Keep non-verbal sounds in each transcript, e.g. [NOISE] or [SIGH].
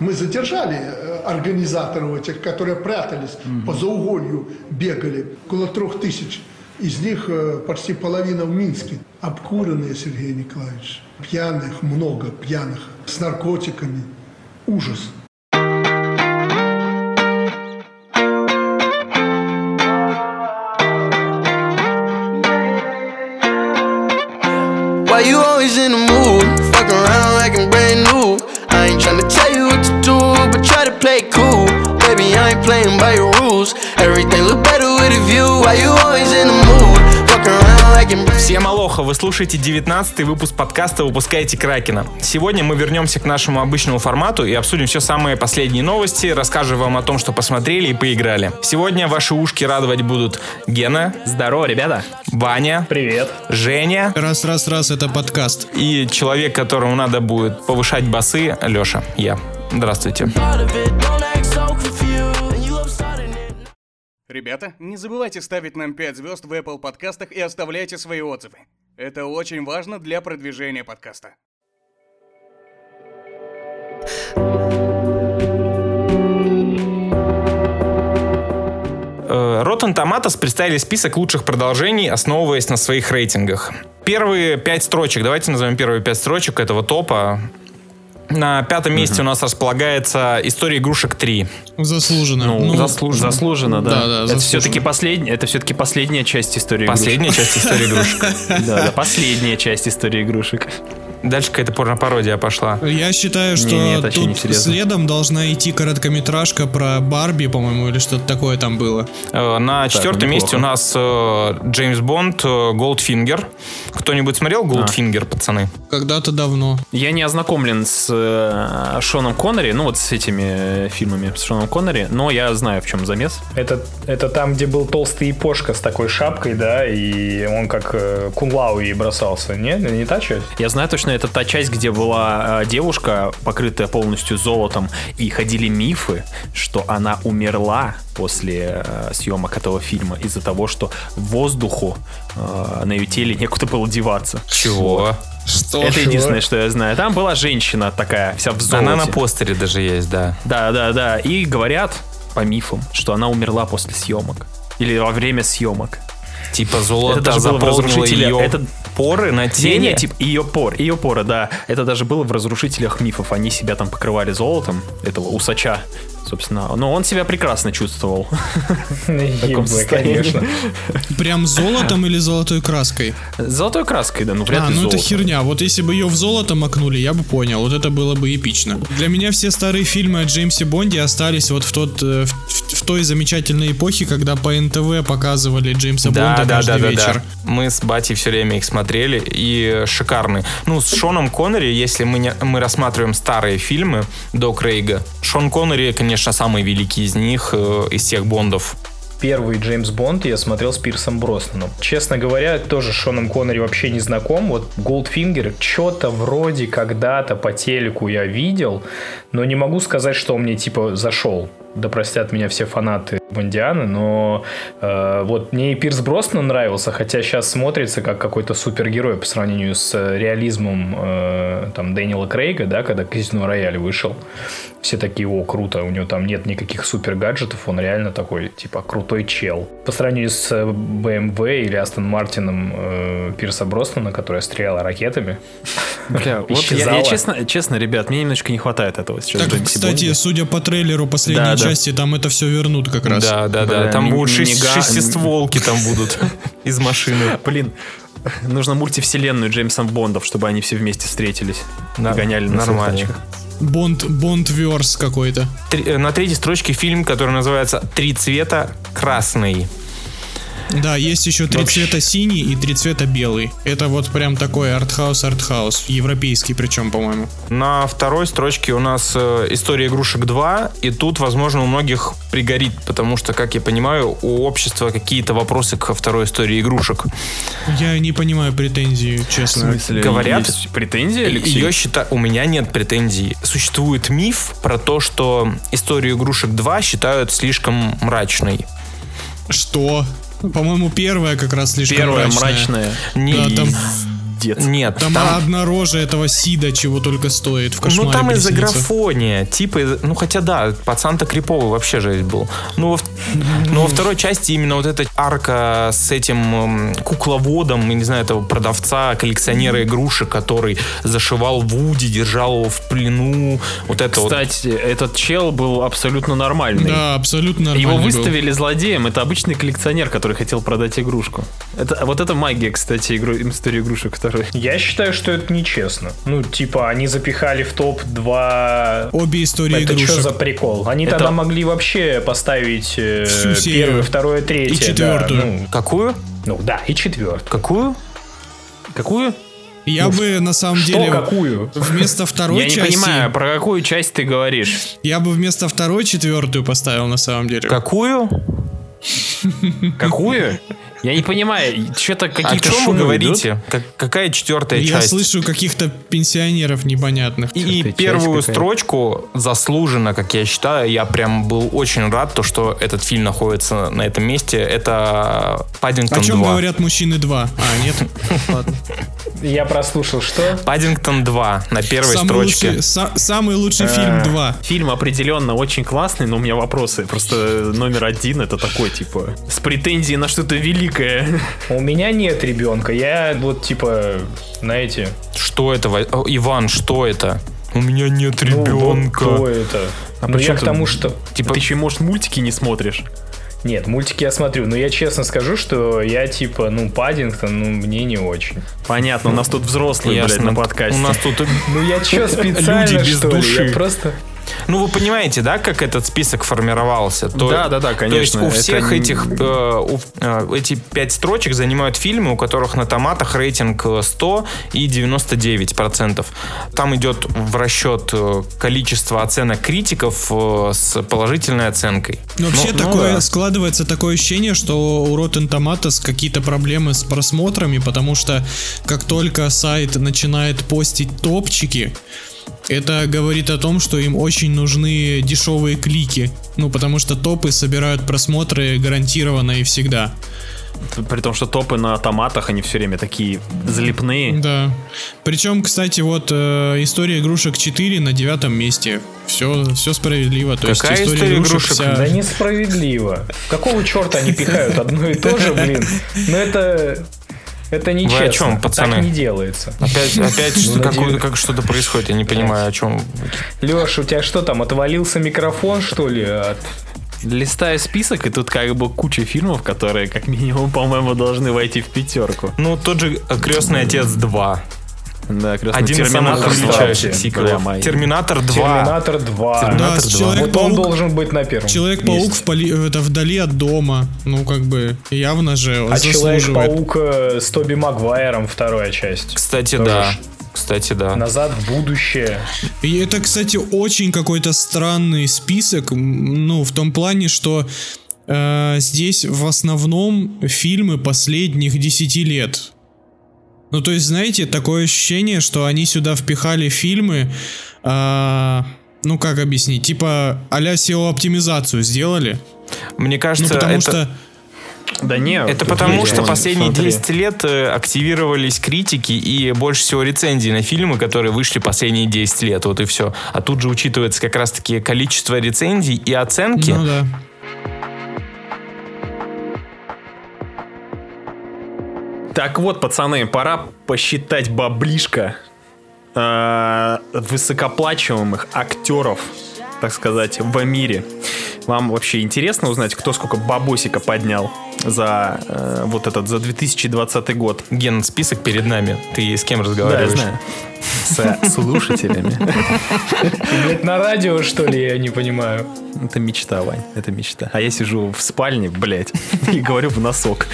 Мы задержали э, организаторов этих, которые прятались mm-hmm. по зауголью, бегали, около трех тысяч. Из них э, почти половина в Минске. Обкуренные, Сергей Николаевич. Пьяных, много пьяных, с наркотиками. Ужас. Why you always in the mood? Playing by your rules. Everything look better with a view. Why you always in the mood? Fuck around like I'm Всем алоха, вы слушаете 19 выпуск подкаста «Выпускайте Кракена». Сегодня мы вернемся к нашему обычному формату и обсудим все самые последние новости, расскажем вам о том, что посмотрели и поиграли. Сегодня ваши ушки радовать будут Гена. Здорово, ребята. Ваня. Привет. Женя. Раз, раз, раз, это подкаст. И человек, которому надо будет повышать басы, Леша, я. Здравствуйте. Ребята, не забывайте ставить нам 5 звезд в Apple подкастах и оставляйте свои отзывы. Это очень важно для продвижения подкаста. Э, Rotten Tomatoes представили список лучших продолжений, основываясь на своих рейтингах. Первые пять строчек, давайте назовем первые пять строчек этого топа. На пятом месте угу. у нас располагается «История игрушек 3». Заслуженно. Ну, ну заслуженно. Заслуженно, да. да, да это все-таки последняя, это все-таки последняя часть истории последняя игрушек. Последняя часть истории игрушек. [LAUGHS] Да, да, [LAUGHS] последняя часть истории игрушек. Дальше какая-то порно-пародия пошла. Я считаю, что не, не, тут следом должна идти короткометражка про Барби, по-моему, или что-то такое там было. Э, на так, четвертом месте у нас э, Джеймс Бонд Голдфингер. Кто-нибудь смотрел Голдфингер, а. пацаны? Когда-то давно. Я не ознакомлен с э, Шоном Коннери, ну вот с этими фильмами с Шоном Коннери, но я знаю, в чем замес. Это, это там, где был толстый япошка с такой шапкой, да, и он как э, Кун Лао и бросался. Не, не та часть? Я знаю точно Конечно, это та часть, где была э, девушка, покрытая полностью золотом, и ходили мифы, что она умерла после э, съемок этого фильма из-за того, что воздуху э, на ее теле некуда было деваться. Чего? Что? Это Чего? единственное, что я знаю. Там была женщина такая, вся в золоте. Она на постере даже есть, да. Да, да, да. И говорят по мифам, что она умерла после съемок. Или во время съемок. Типа золото это даже заполнило ее это... поры на теле? Не, не, типа ее пор, ее поры, да. Это даже было в разрушителях мифов. Они себя там покрывали золотом, этого усача собственно. Но он себя прекрасно чувствовал. [LAUGHS] В таком конечно. Прям золотом или золотой краской? Золотой краской, да, ну вряд ли А, ну это херня. Вот если бы ее в золото макнули, я бы понял. Вот это было бы эпично. Для меня все старые фильмы о Джеймсе Бонде остались вот в тот э, в, той замечательной эпохе, когда по НТВ показывали Джеймса Бонда каждый вечер. Мы с Батей все время их смотрели и шикарные. Ну, с Шоном Коннери, если мы рассматриваем старые фильмы до Крейга, Шон Коннери, конечно, конечно, самый великий из них, э, из всех Бондов. Первый Джеймс Бонд я смотрел с Пирсом Броснаном. Честно говоря, тоже с Шоном Коннери вообще не знаком. Вот Голдфингер что-то вроде когда-то по телеку я видел, но не могу сказать, что он мне типа зашел да простят меня все фанаты Бондианы, но э, вот мне и Пирс Броснан нравился, хотя сейчас смотрится как какой-то супергерой по сравнению с реализмом э, там Дэниела Крейга, да, когда Казино Рояль вышел. Все такие, о, круто, у него там нет никаких супер гаджетов, он реально такой, типа, крутой чел. По сравнению с BMW или Астон Мартином э, Пирса Броснана, которая стреляла ракетами, Бля, вот я, я честно, честно, ребят, мне немножко не хватает этого сейчас. Так, кстати, судя по трейлеру последней да, части, там это все вернут как раз. Да, да, да. Бля, там ми- будут шесть, шестистволки там [LAUGHS] будут из машины. Блин, нужно мультивселенную Джеймсом Бондов, чтобы они все вместе встретились. Да, гоняли на нормально. Бонд, Бондверс какой-то. Три, на третьей строчке фильм, который называется «Три цвета красный». Да, есть еще три Вообще. цвета синий и три цвета белый. Это вот прям такой артхаус, артхаус. Европейский причем, по-моему. На второй строчке у нас э, история игрушек 2. И тут, возможно, у многих пригорит, потому что, как я понимаю, у общества какие-то вопросы к второй истории игрушек. Я не понимаю претензии, честно. В смысле? Говорят, есть претензии, Алексей? Ее считаю, у меня нет претензий. Существует миф про то, что историю игрушек 2 считают слишком мрачной. Что? По-моему, первая как раз слишком первая мрачная. мрачная. Не, да, там... пиздец. Нет, Там, там, одна рожа этого Сида чего только стоит в кошмаре ну там из-за графония, типа, ну хотя да, пацан-то криповый вообще жесть был. Ну во, но во второй части именно вот эта арка с этим кукловодом, я не знаю, этого продавца, коллекционера игрушек, который зашивал Вуди, держал его в плену, вот это вот. Кстати, этот чел был абсолютно нормальный. Да, абсолютно нормально Его был. выставили злодеем. Это обычный коллекционер, который хотел продать игрушку. Это, вот это магия, кстати, игру, истории игрушек, которая... Я считаю, что это нечестно. Ну, типа, они запихали в топ два... Обе истории Это игрушек. что за прикол? Они Это- тогда могли вообще поставить э, первое, второе, третье. И да, четвертую. ну, Какую? ну да, и четвертую. Какую? Какую? Я бы на самом Что, деле какую? вместо второй Я не части, понимаю, про какую часть ты говоришь. я бы вместо второй четвертую поставил на самом деле. Какую? Какую? Я не понимаю, что-то О какие-то чем вы шумы говорите? Как- какая четвертая Я часть? слышу каких-то пенсионеров непонятных. И часть первую какая? строчку заслуженно, как я считаю, я прям был очень рад, то, что этот фильм находится на этом месте. Это Паддингтон О чем 2. говорят мужчины 2? А, нет. Ладно. Я прослушал, что? Паддингтон 2 на первой Самый строчке. лучший, са- самый лучший фильм 2. Фильм определенно очень классный, но у меня вопросы. Просто номер один это такой, типа, с претензией на что-то великое. У меня нет ребенка. Я вот, типа, знаете... Что это? Иван, что это? У меня нет ну, ребенка. вот кто это? А ну, я к тому, что... Типа, ты еще, может, мультики не смотришь? Нет, мультики я смотрю, но я честно скажу, что я, типа, ну, Паддингтон, ну, мне не очень. Понятно, у нас тут взрослые, блядь, на подкасте. У нас тут... Ну, я что, [LAUGHS] специально, Люди без что души. Я просто... Ну, вы понимаете, да, как этот список формировался? То- Да, да, да, То есть конечно. у Это всех не- этих, э, у- э, эти пять строчек занимают фильмы, у которых на томатах рейтинг э, 100 и 99 процентов. Там идет в расчет э, количество оценок критиков э, с положительной оценкой. Но вообще Ну, ну такое да. складывается такое ощущение, что у Rotten Tomatoes какие-то проблемы с просмотрами, потому что как только сайт начинает постить топчики, это говорит о том, что им очень нужны дешевые клики. Ну, потому что топы собирают просмотры гарантированно и всегда. При том, что топы на томатах, они все время такие залипные. Да. Причем, кстати, вот э, история игрушек 4 на девятом месте. Все, все справедливо. То Какая есть история история игрушек, игрушек? вся- Да несправедливо. Какого черта они пихают одно и то же, блин? Ну, это... Это нечестно. о чем, пацаны? Так не делается. Опять, [LAUGHS] опять что- Ну, какое- надеюсь. как что-то происходит, я не понимаю, о чем. Леша, у тебя что там, отвалился микрофон, что ли? от- Листаю список, и тут как бы куча фильмов, которые, как минимум, по-моему, должны войти в пятерку. Ну, тот же «Крестный отец 2». Да, Один из самых Терминатор, величайших сиквелов. бля моя. Терминатор 2. Терминатор 2. Да, Терминатор с 2. Вот он Человек-паук должен быть на первом. Человек-паук в поли- это вдали от дома. Ну, как бы, явно же А. Человек-паук э, с Тоби Магуайром вторая часть. Кстати, Тоже да. Кстати, да. Назад в будущее. И это, кстати, очень какой-то странный список. Ну, в том плане, что э, здесь в основном фильмы последних 10 лет. Ну, то есть, знаете, такое ощущение, что они сюда впихали фильмы, а, ну, как объяснить, типа а-ля SEO-оптимизацию сделали. Мне Ну, кажется, потому это, что... Да не, это потому, что последние смотри. 10 лет э, активировались критики и больше всего рецензий на фильмы, которые вышли последние 10 лет. Вот и все. А тут же учитывается как раз-таки количество рецензий и оценки. Ну да. Так вот, пацаны, пора посчитать баблишко э, высокоплачиваемых актеров, так сказать, в мире. Вам вообще интересно узнать, кто сколько бабосика поднял за э, вот этот, за 2020 год? Ген, список перед нами. Ты с кем Да, я разговариваешь? знаю. С слушателями. Блять, на радио, что ли, я не понимаю. Это мечта, Вань, это мечта. А я сижу в спальне, блядь, и говорю в носок.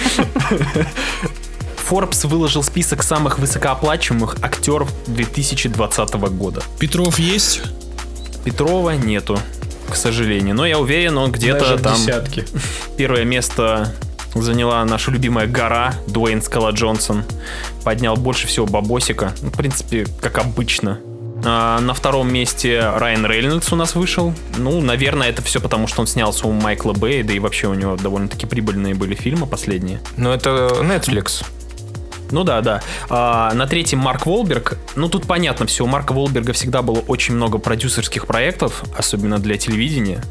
Forbes выложил список самых высокооплачиваемых актеров 2020 года. Петров есть? Петрова нету, к сожалению. Но я уверен, он где-то там десятки. [LAUGHS] первое место заняла наша любимая гора Дуэйн Скала Джонсон. Поднял больше всего бабосика. Ну, в принципе, как обычно. А, на втором месте Райан Рейнольдс у нас вышел. Ну, наверное, это все потому, что он снялся у Майкла Бэя, да и вообще у него довольно-таки прибыльные были фильмы последние. Ну, это Netflix. Ну да, да. А, на третьем Марк Волберг. Ну тут понятно все. У Марка Волберга всегда было очень много продюсерских проектов, особенно для телевидения,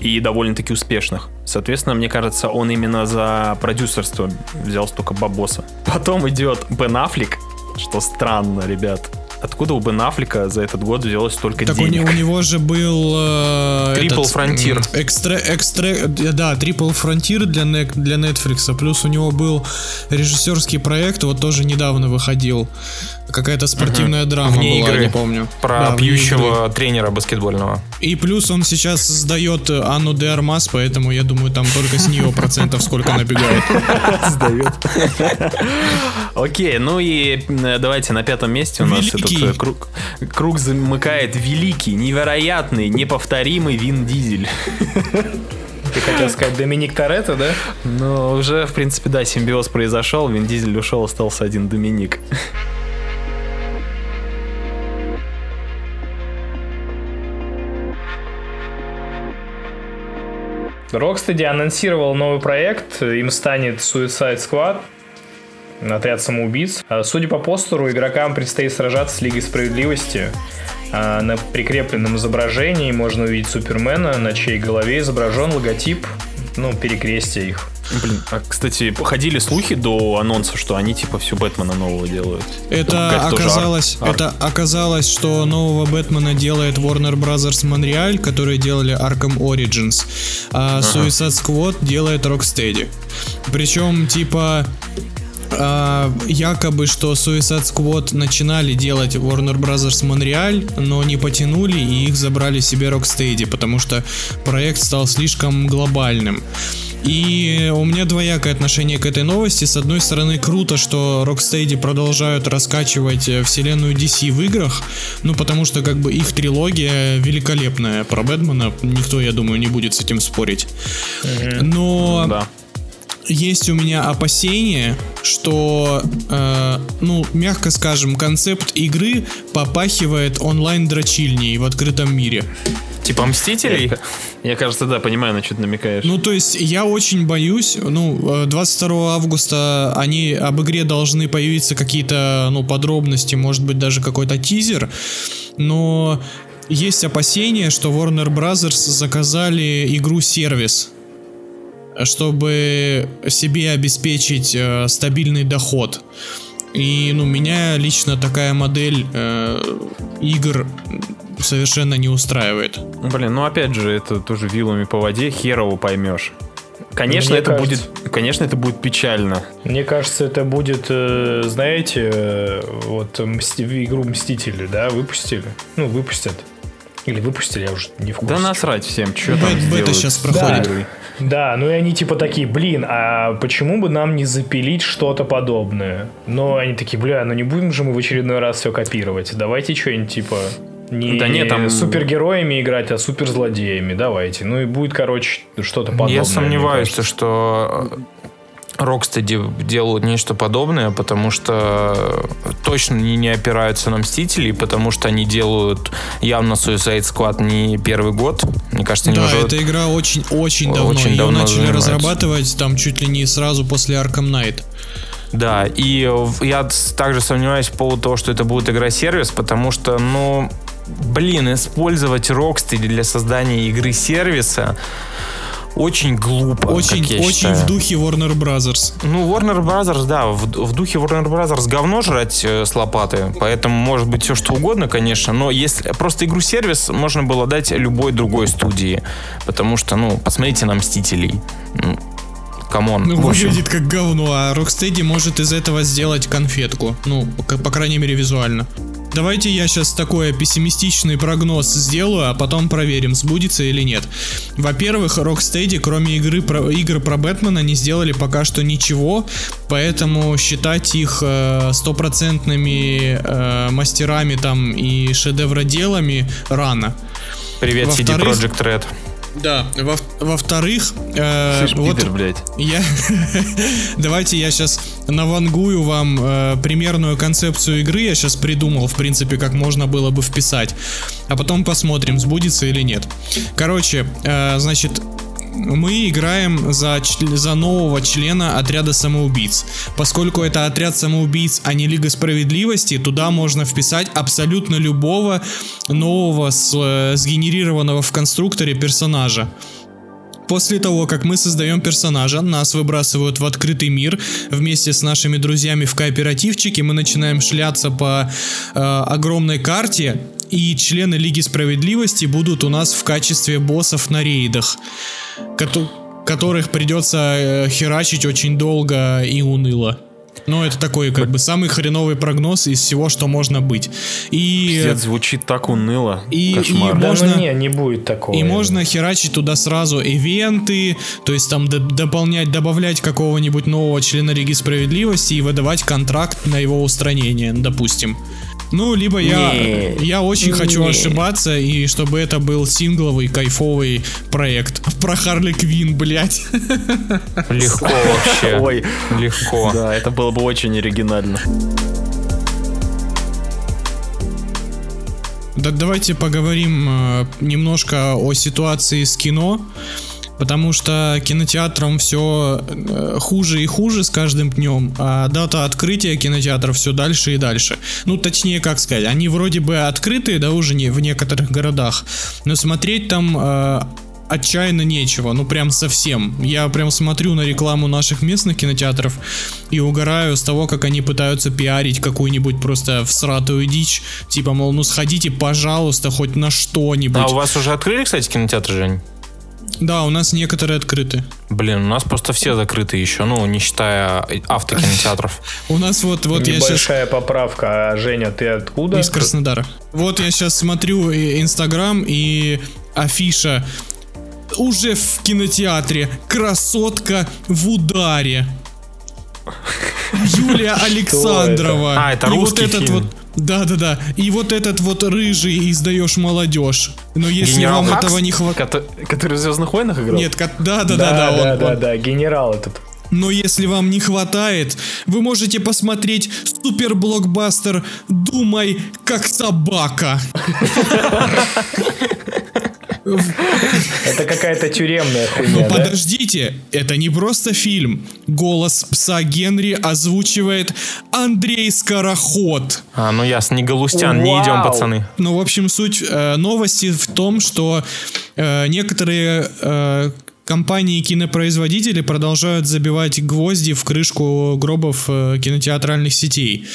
и довольно-таки успешных. Соответственно, мне кажется, он именно за продюсерство взял столько бабоса. Потом идет Бен Аффлек, что странно, ребят. Откуда у Бен Аффлека за этот год взялось столько Так у, денег? не- у него же был... э, Triple этот, Frontier. Экстра, экстра, да, Triple Frontier для, для Netflix. Плюс у него был режиссерский проект, вот тоже недавно выходил. Какая-то спортивная драма Вне была, игры. не помню. Про Да, пьющего тренера баскетбольного. И плюс он сейчас сдает э, Анну де Армас, поэтому я думаю, там только с нее процентов сколько набегает. [LAUGHS] Окей, ну и давайте на пятом месте у нас Великий. этот э, круг, круг замыкает великий, невероятный, неповторимый Вин Дизель. Ты хотел сказать Доминик Торетто, да? Но уже, в принципе, да, симбиоз произошел, Вин Дизель ушел, остался один Доминик. Rocksteady анонсировал новый проект, им станет Suicide Squad, отряд самоубийц. А, Судя по постеру, игрокам предстоит сражаться с Лигой Справедливости. А, На прикрепленном изображении можно увидеть Супермена, на чьей голове изображен логотип, ну, перекрестия их. Блин, а, кстати, ходили слухи до анонса, что они типа все Бэтмена нового делают. Это оказалось, арт. это оказалось, что нового Бэтмена делает Warner Bros. Montreal, которые делали Arkham Origins, а Suicide Squad делает Rocksteady. Причем, типа, а, якобы, что Suicide Squad начинали делать Warner Bros. Montreal, но не потянули и их забрали себе Rocksteady, потому что проект стал слишком глобальным. И у меня двоякое отношение к этой новости. С одной стороны, круто, что Rocksteady продолжают раскачивать э, вселенную DC в играх, ну потому что как бы их трилогия великолепная. Про Бэтмена никто, я думаю, не будет с этим спорить. Но Да. Есть у меня опасение, что, э, ну, мягко скажем, концепт игры попахивает онлайн-дрочильней в открытом мире. Типа Мстителей? Я, кажется, да, понимаю, на что ты намекаешь. Ну, то есть, я очень боюсь, ну, э, 22 августа они об игре должны появиться какие-то, ну, подробности, может быть, даже какой-то тизер, но есть опасения, что Warner Bros. заказали игру-сервис, чтобы себе обеспечить э, стабильный доход. И, ну, меня лично такая модель э, игр совершенно не устраивает. Блин, ну опять же, это тоже вилами по воде, херово поймешь. Конечно, Мне это кажется- будет, конечно, это будет печально. Мне кажется, это будет, э, знаете, э, вот мсти- игру Мстители, да, выпустили. Ну, выпустят. Или выпустили, я уже не в курсе. Да насрать всем, что там Бет- бета сделают щас с проходит. игрой. Да, ну и они типа такие, блин, а почему бы нам не запилить что-то подобное? Но они такие, бля, ну не будем же мы в очередной раз все копировать. Давайте что-нибудь типа не Да нет, там- супергероями играть, а суперзлодеями. Давайте. Ну и будет, короче, что-то подобное. Я мне сомневаюсь, что Rocksteady делают нечто подобное, потому что точно не, не опираются на Мстителей, потому что они делают явно Suicide Squad не первый год. Мне кажется, они Да, уже... эта игра очень-очень давно. очень Ее давно начали занимаются. разрабатывать там чуть ли не сразу после Arkham Knight. Да, и в- я также сомневаюсь по поводу того, что это будет игра-сервис, потому что, ну, блин, использовать Rocksteady для создания игры-сервиса очень глупо, Очень, очень считаю. в духе Warner Brothers. Ну, Warner Brothers, да, в, в духе Warner Brothers говно жрать э, с лопаты, поэтому может быть все что угодно, конечно, но если просто игру-сервис можно было дать любой другой студии, потому что, ну, посмотрите на Мстителей. Ну, Come on. Ну, выглядит как говно, а Rocksteady может из этого сделать конфетку. Ну, по, по крайней мере, визуально. Давайте я сейчас такой пессимистичный прогноз сделаю, а потом проверим, сбудется или нет. Во-первых, Rocksteady, кроме игры про, игр про Бэтмена, не сделали пока что ничего, поэтому считать их э, стопроцентными э, мастерами там и шедевроделами рано. Привет, CD Projekt Red. Да. Во- во-вторых, э, вот пидор, блядь. я... [LAUGHS] Давайте я сейчас навангую вам э, примерную концепцию игры. Я сейчас придумал, в принципе, как можно было бы вписать. А потом посмотрим, сбудется или нет. Короче, э, значит, мы играем за, за нового члена отряда самоубийц. Поскольку это отряд самоубийц, а не Лига Справедливости, туда можно вписать абсолютно любого нового с- э, сгенерированного в конструкторе персонажа. После того, как мы создаем персонажа, нас выбрасывают в открытый мир вместе с нашими друзьями в кооперативчике. Мы начинаем шляться по э, огромной карте, и члены Лиги Справедливости будут у нас в качестве боссов на рейдах, кото- которых придется э, херачить очень долго и уныло. Ну, это такой, как бы, самый хреновый прогноз из всего, что можно быть. И... Пиздец, звучит так уныло. И- Кошмар. и Да можно- ну не, не будет такого. И можно херачить туда сразу ивенты, то есть там дополнять, добавлять какого-нибудь нового члена Лиги Справедливости и выдавать контракт на его устранение, допустим. Ну, либо я, Не. я очень хочу Не. ошибаться, и чтобы это был сингловый, кайфовый проект. Про Харли Квин, блядь. Легко [LAUGHS] вообще. Ой, Легко. да, это было бы очень оригинально. Да, давайте поговорим э, немножко о ситуации с кино. Потому что кинотеатрам все хуже и хуже с каждым днем, а дата открытия кинотеатров все дальше и дальше. Ну, точнее, как сказать, они вроде бы открытые, да, уже не в некоторых городах, но смотреть там э, отчаянно нечего, ну прям совсем. Я прям смотрю на рекламу наших местных кинотеатров и угораю с того, как они пытаются пиарить какую-нибудь просто всратую дичь, типа, мол, ну сходите, пожалуйста, хоть на что-нибудь. А у вас уже открыли, кстати, кинотеатр, Жень? Да, у нас некоторые открыты. Блин, у нас просто все закрыты еще, ну, не считая автокинотеатров. [LAUGHS] У нас вот, вот я сейчас Небольшая поправка. А, Женя, ты откуда? из Краснодара. Вот я сейчас смотрю и- Инстаграм и афиша уже в кинотеатре красотка в ударе. [LAUGHS] Юлия Александрова. А, это И русский вот этот фильм. Вот да, да, да. И вот этот вот рыжий издаешь молодежь. Но если Генерал вам Хакс? этого не хватает. Кото- Который в Звездных войнах играл? Нет, ка- да, да, да, да, да, он- да, да, он. да, генерал этот. Но если вам не хватает, вы можете посмотреть супер-блокбастер «Думай, как собака». [LAUGHS] [LAUGHS] Это какая-то тюремная хуйня, да? подождите, это не просто фильм. Голос пса Генри озвучивает Андрей Скороход. А, ну ясно, не Галустян, не идем, пацаны. Ну, в общем, суть э, новости в том, что э, некоторые э, компании-кинопроизводители продолжают забивать гвозди в крышку гробов кинотеатральных сетей.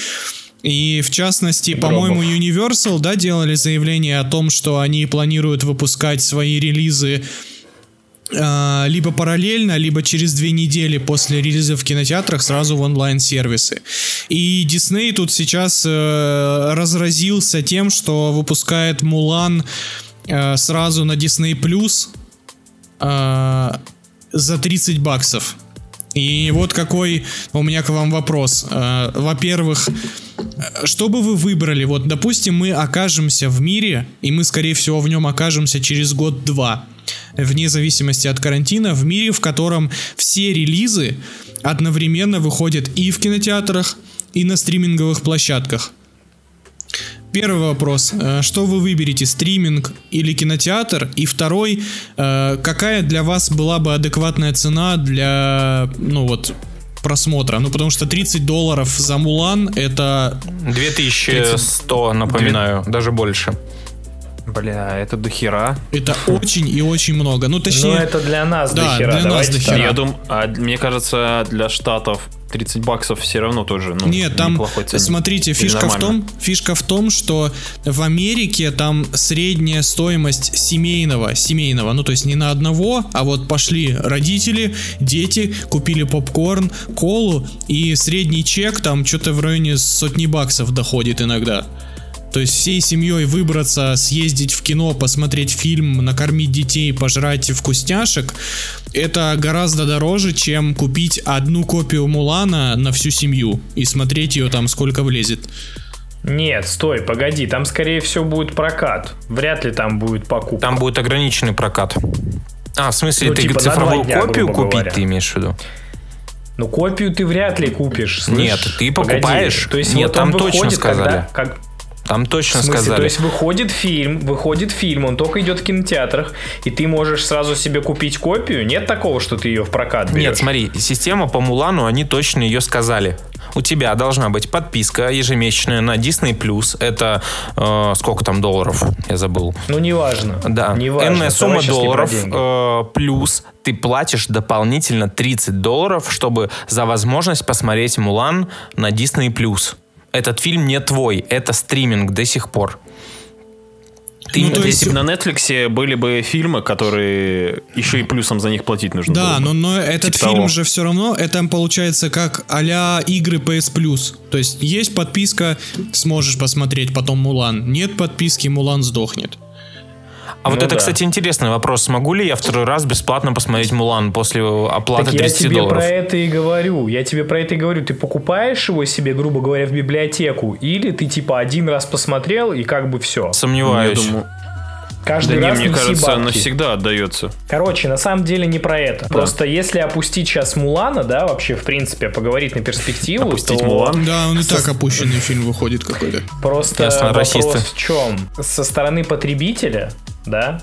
И в частности, по-моему, Universal, да, делали заявление о том, что они планируют выпускать свои релизы э, либо параллельно, либо через две недели после релиза в кинотеатрах сразу в онлайн-сервисы. И Дисней тут сейчас э, разразился тем, что выпускает Мулан э, сразу на Disney Plus э, за 30 баксов. И вот какой у меня к вам вопрос. Э, Во-первых, что бы вы выбрали? Вот, допустим, мы окажемся в мире, и мы, скорее всего, в нем окажемся через год-два, вне зависимости от карантина, в мире, в котором все релизы одновременно выходят и в кинотеатрах, и на стриминговых площадках. Первый вопрос. э, Что вы выберете, стриминг или кинотеатр? И второй, э, какая для вас была бы адекватная цена для, ну вот, просмотра? Ну, потому что 30 долларов за Мулан это... 2100, напоминаю, даже больше. Бля, это до хера. Это очень и очень много. Ну, точнее... Ну, это для нас Да, до хера. для нас Давайте до так. хера. Я думаю, а мне кажется, для штатов 30 баксов все равно тоже, ну, Нет, там, ценник. смотрите, фишка в том, фишка в том, что в Америке там средняя стоимость семейного, семейного, ну то есть не на одного, а вот пошли родители, дети, купили попкорн, колу, и средний чек там что-то в районе сотни баксов доходит иногда. То есть всей семьей выбраться, съездить в кино, посмотреть фильм, накормить детей, пожрать вкусняшек, это гораздо дороже, чем купить одну копию Мулана на всю семью и смотреть ее там сколько влезет. Нет, стой, погоди, там скорее всего будет прокат. Вряд ли там будет покупка. Там будет ограниченный прокат. А, в смысле, Ну, ты типа цифровую дня, копию купить говоря. ты имеешь в виду? Ну, копию ты вряд ли купишь. слышь? Нет, ты Погоди. покупаешь. То есть Нет, вот там он точно выходит, сказали. Когда, как... Там точно В смысле? сказали. То есть выходит фильм, выходит фильм, он только идет в кинотеатрах, и ты можешь сразу себе купить копию? Нет такого, что ты ее в прокат берешь? Нет, смотри, система по Мулану, они точно ее сказали. У тебя должна быть подписка ежемесячная на Disney Plus. Это э, сколько там долларов? Я забыл. Ну, неважно. Да, неважно. энная сумма долларов э, плюс ты платишь дополнительно 30 долларов, чтобы за возможность посмотреть Мулан на Disney Plus. Этот фильм не твой, это стриминг до сих пор. Ты Ну, то есть- Если бы на Netflix были бы фильмы, которые еще и плюсом за них платить нужно Да, было бы. но, но этот Типа фильм того. же все равно, это получается как а игры PS Plus. То есть есть подписка, сможешь посмотреть потом Мулан. Нет подписки, Мулан сдохнет. А вот Ну это, да. кстати, интересный вопрос. Смогу ли я второй раз бесплатно посмотреть Мулан после оплаты Так я 30 тебе долларов? про это и говорю. Я тебе про это и говорю. Ты покупаешь его себе, грубо говоря, в библиотеку, или ты типа один раз посмотрел и как бы все. Ну, Я Сомневаюсь. думаю, Каждый да не, раз мне неси кажется, бабки. навсегда отдается. Короче, на самом деле не про это. Просто если опустить сейчас Мулана, да, вообще, в принципе, поговорить на перспективу, Опустить то Мулан? Да, он и так опущенный фильм выходит какой-то. Просто Ясно, вопрос расисты. в чем? Со стороны потребителя, да,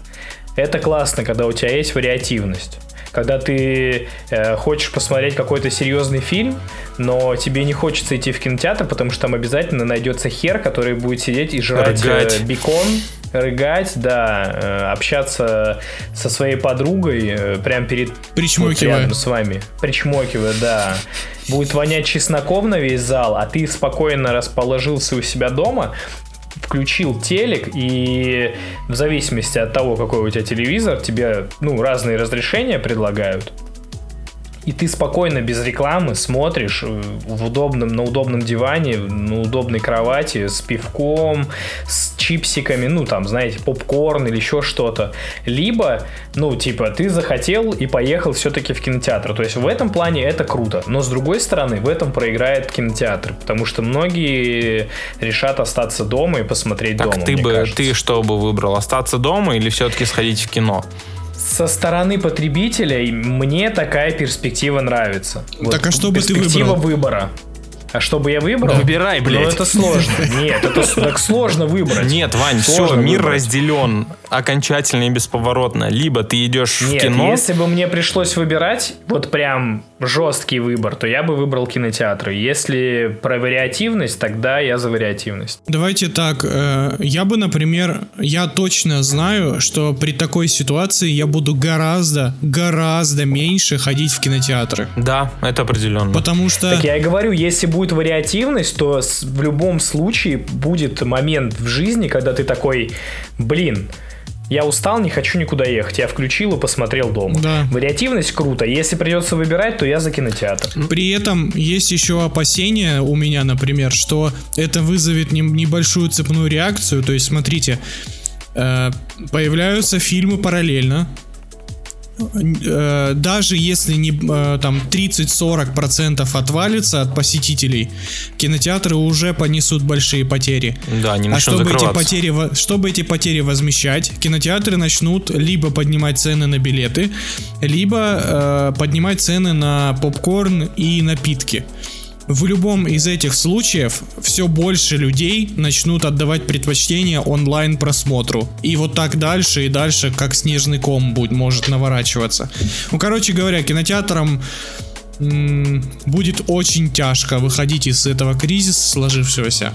это классно, когда у тебя есть вариативность. Когда ты э, хочешь посмотреть какой-то серьезный фильм, но тебе не хочется идти в кинотеатр, потому что там обязательно найдется хер, который будет сидеть и жрать э, Рыгать. бекон, рыгать, да, э, общаться со своей подругой э, прямо перед вот рядом с вами, причмокивая, да. Будет вонять чесноком на весь зал, а ты спокойно расположился у себя дома, включил телек, и в зависимости от того, какой у тебя телевизор, тебе ну, разные разрешения предлагают. И ты спокойно, без рекламы, смотришь э, в удобном, на удобном диване, на удобной кровати, с пивком, с чипсиками, ну, там, знаете, попкорн или еще что-то. Либо, ну, типа, ты захотел и поехал все-таки в кинотеатр. То есть в этом плане это круто. Но с другой стороны, в этом проиграет кинотеатр. Потому что многие решат остаться дома и посмотреть Так дома. ты бы, кажется. ты что бы выбрал? Остаться дома или все-таки сходить в кино? Со стороны потребителя мне такая перспектива нравится. Так а что бы ты перспектива выбрал? выбора. А что бы я выбрал? Выбирай, блядь. Ну это сложно. [LAUGHS] Нет, это так сложно выбрать. Нет, Вань, все, мир выбрать. разделен окончательно и бесповоротно. Либо ты идешь в Нет, кино, если бы мне пришлось выбирать вот прям жесткий выбор, то я бы выбрал кинотеатры. Если про вариативность, тогда я за вариативность. Давайте так, э, я бы, например, я точно знаю, что при такой ситуации я буду гораздо, гораздо меньше ходить в кинотеатры. да, это определенно. Потому что... Так я и говорю, если будет вариативность, то в любом случае будет момент в жизни, когда ты такой, блин, я устал, не хочу никуда ехать. Я включил и посмотрел дома. Да. Вариативность круто. Если придется выбирать, то я за кинотеатр. При этом есть еще опасения у меня, например, что это вызовет не- небольшую цепную реакцию. То есть, смотрите, э, появляются фильмы параллельно. Э, даже если не э, там 30-40% отвалится от посетителей, кинотеатры уже понесут большие потери. Да, они А чтобы эти, потери, чтобы эти потери возмещать, кинотеатры начнут либо поднимать цены на билеты, либо э, поднимать цены на попкорн и напитки. В любом из этих случаев все больше людей начнут отдавать предпочтение онлайн просмотру. И вот так дальше и дальше, как снежный ком будет, может наворачиваться. Ну, короче говоря, кинотеатрам м, будет очень тяжко выходить из этого кризиса сложившегося.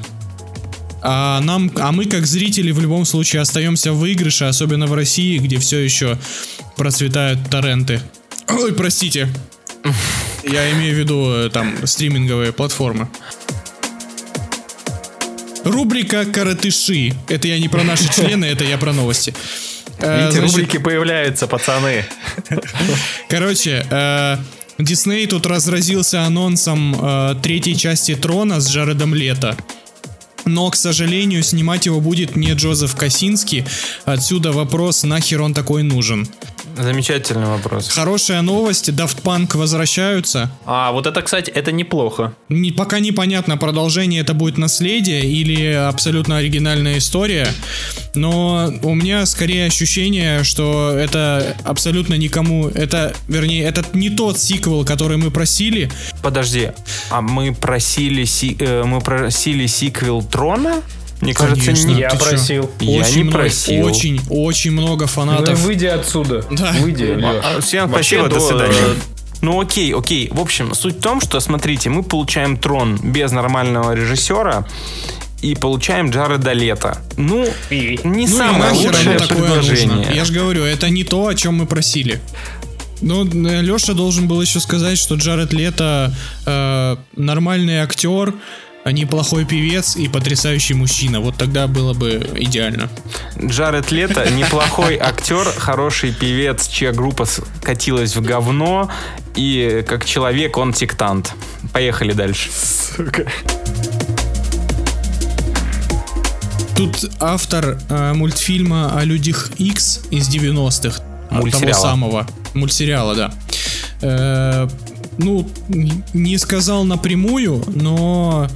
А нам, а мы как зрители в любом случае остаемся в выигрыше, особенно в России, где все еще процветают торренты. Ой, простите. Я имею в виду э, там стриминговые платформы. Рубрика «Коротыши». Это я не про наши [LAUGHS] члены, это я про новости. Э, Видите, значит, рубрики появляются, пацаны. [LAUGHS] Короче, э, Дисней тут разразился анонсом э, третьей части Трона с Джаредом Лето. Но, к сожалению, снимать его будет не Джозеф Косинский. Отсюда вопрос, нахер он такой нужен. Замечательный вопрос. Хорошая новость, Daft Punk возвращаются. А, вот это, кстати, это неплохо. Не, пока непонятно, продолжение это будет наследие или абсолютно оригинальная история. Но у меня скорее ощущение, что это абсолютно никому... Это, вернее, это не тот сиквел, который мы просили. Подожди, а мы просили, си- э, мы просили сиквел Трона? Мне кажется, Конечно, не... Я просил. Я Очень не много- просил. Очень, очень много Ну, фанатов. выйди отсюда. Да. Выйди, Лёш. А, Всем спасибо, до до- свидания. Ну окей, окей. В общем, суть в том, что, смотрите, мы получаем трон без нормального режиссера и получаем Джареда Лето. Ну, И? не Ну самое нахер лучшее оно такое предложение. нужно? Я же говорю, это не то, о чем мы просили. Ну, Леша должен был еще сказать, что Джаред Лето э, нормальный актер, неплохой певец и потрясающий мужчина. Вот тогда было бы идеально. Джаред Лето неплохой актер, хороший певец, чья группа катилась в говно, и как человек он сектант. Поехали дальше. Тут автор э, мультфильма о людях X из 90-х. от Того самого. Мультсериала, да. Э, ну, не сказал напрямую, но,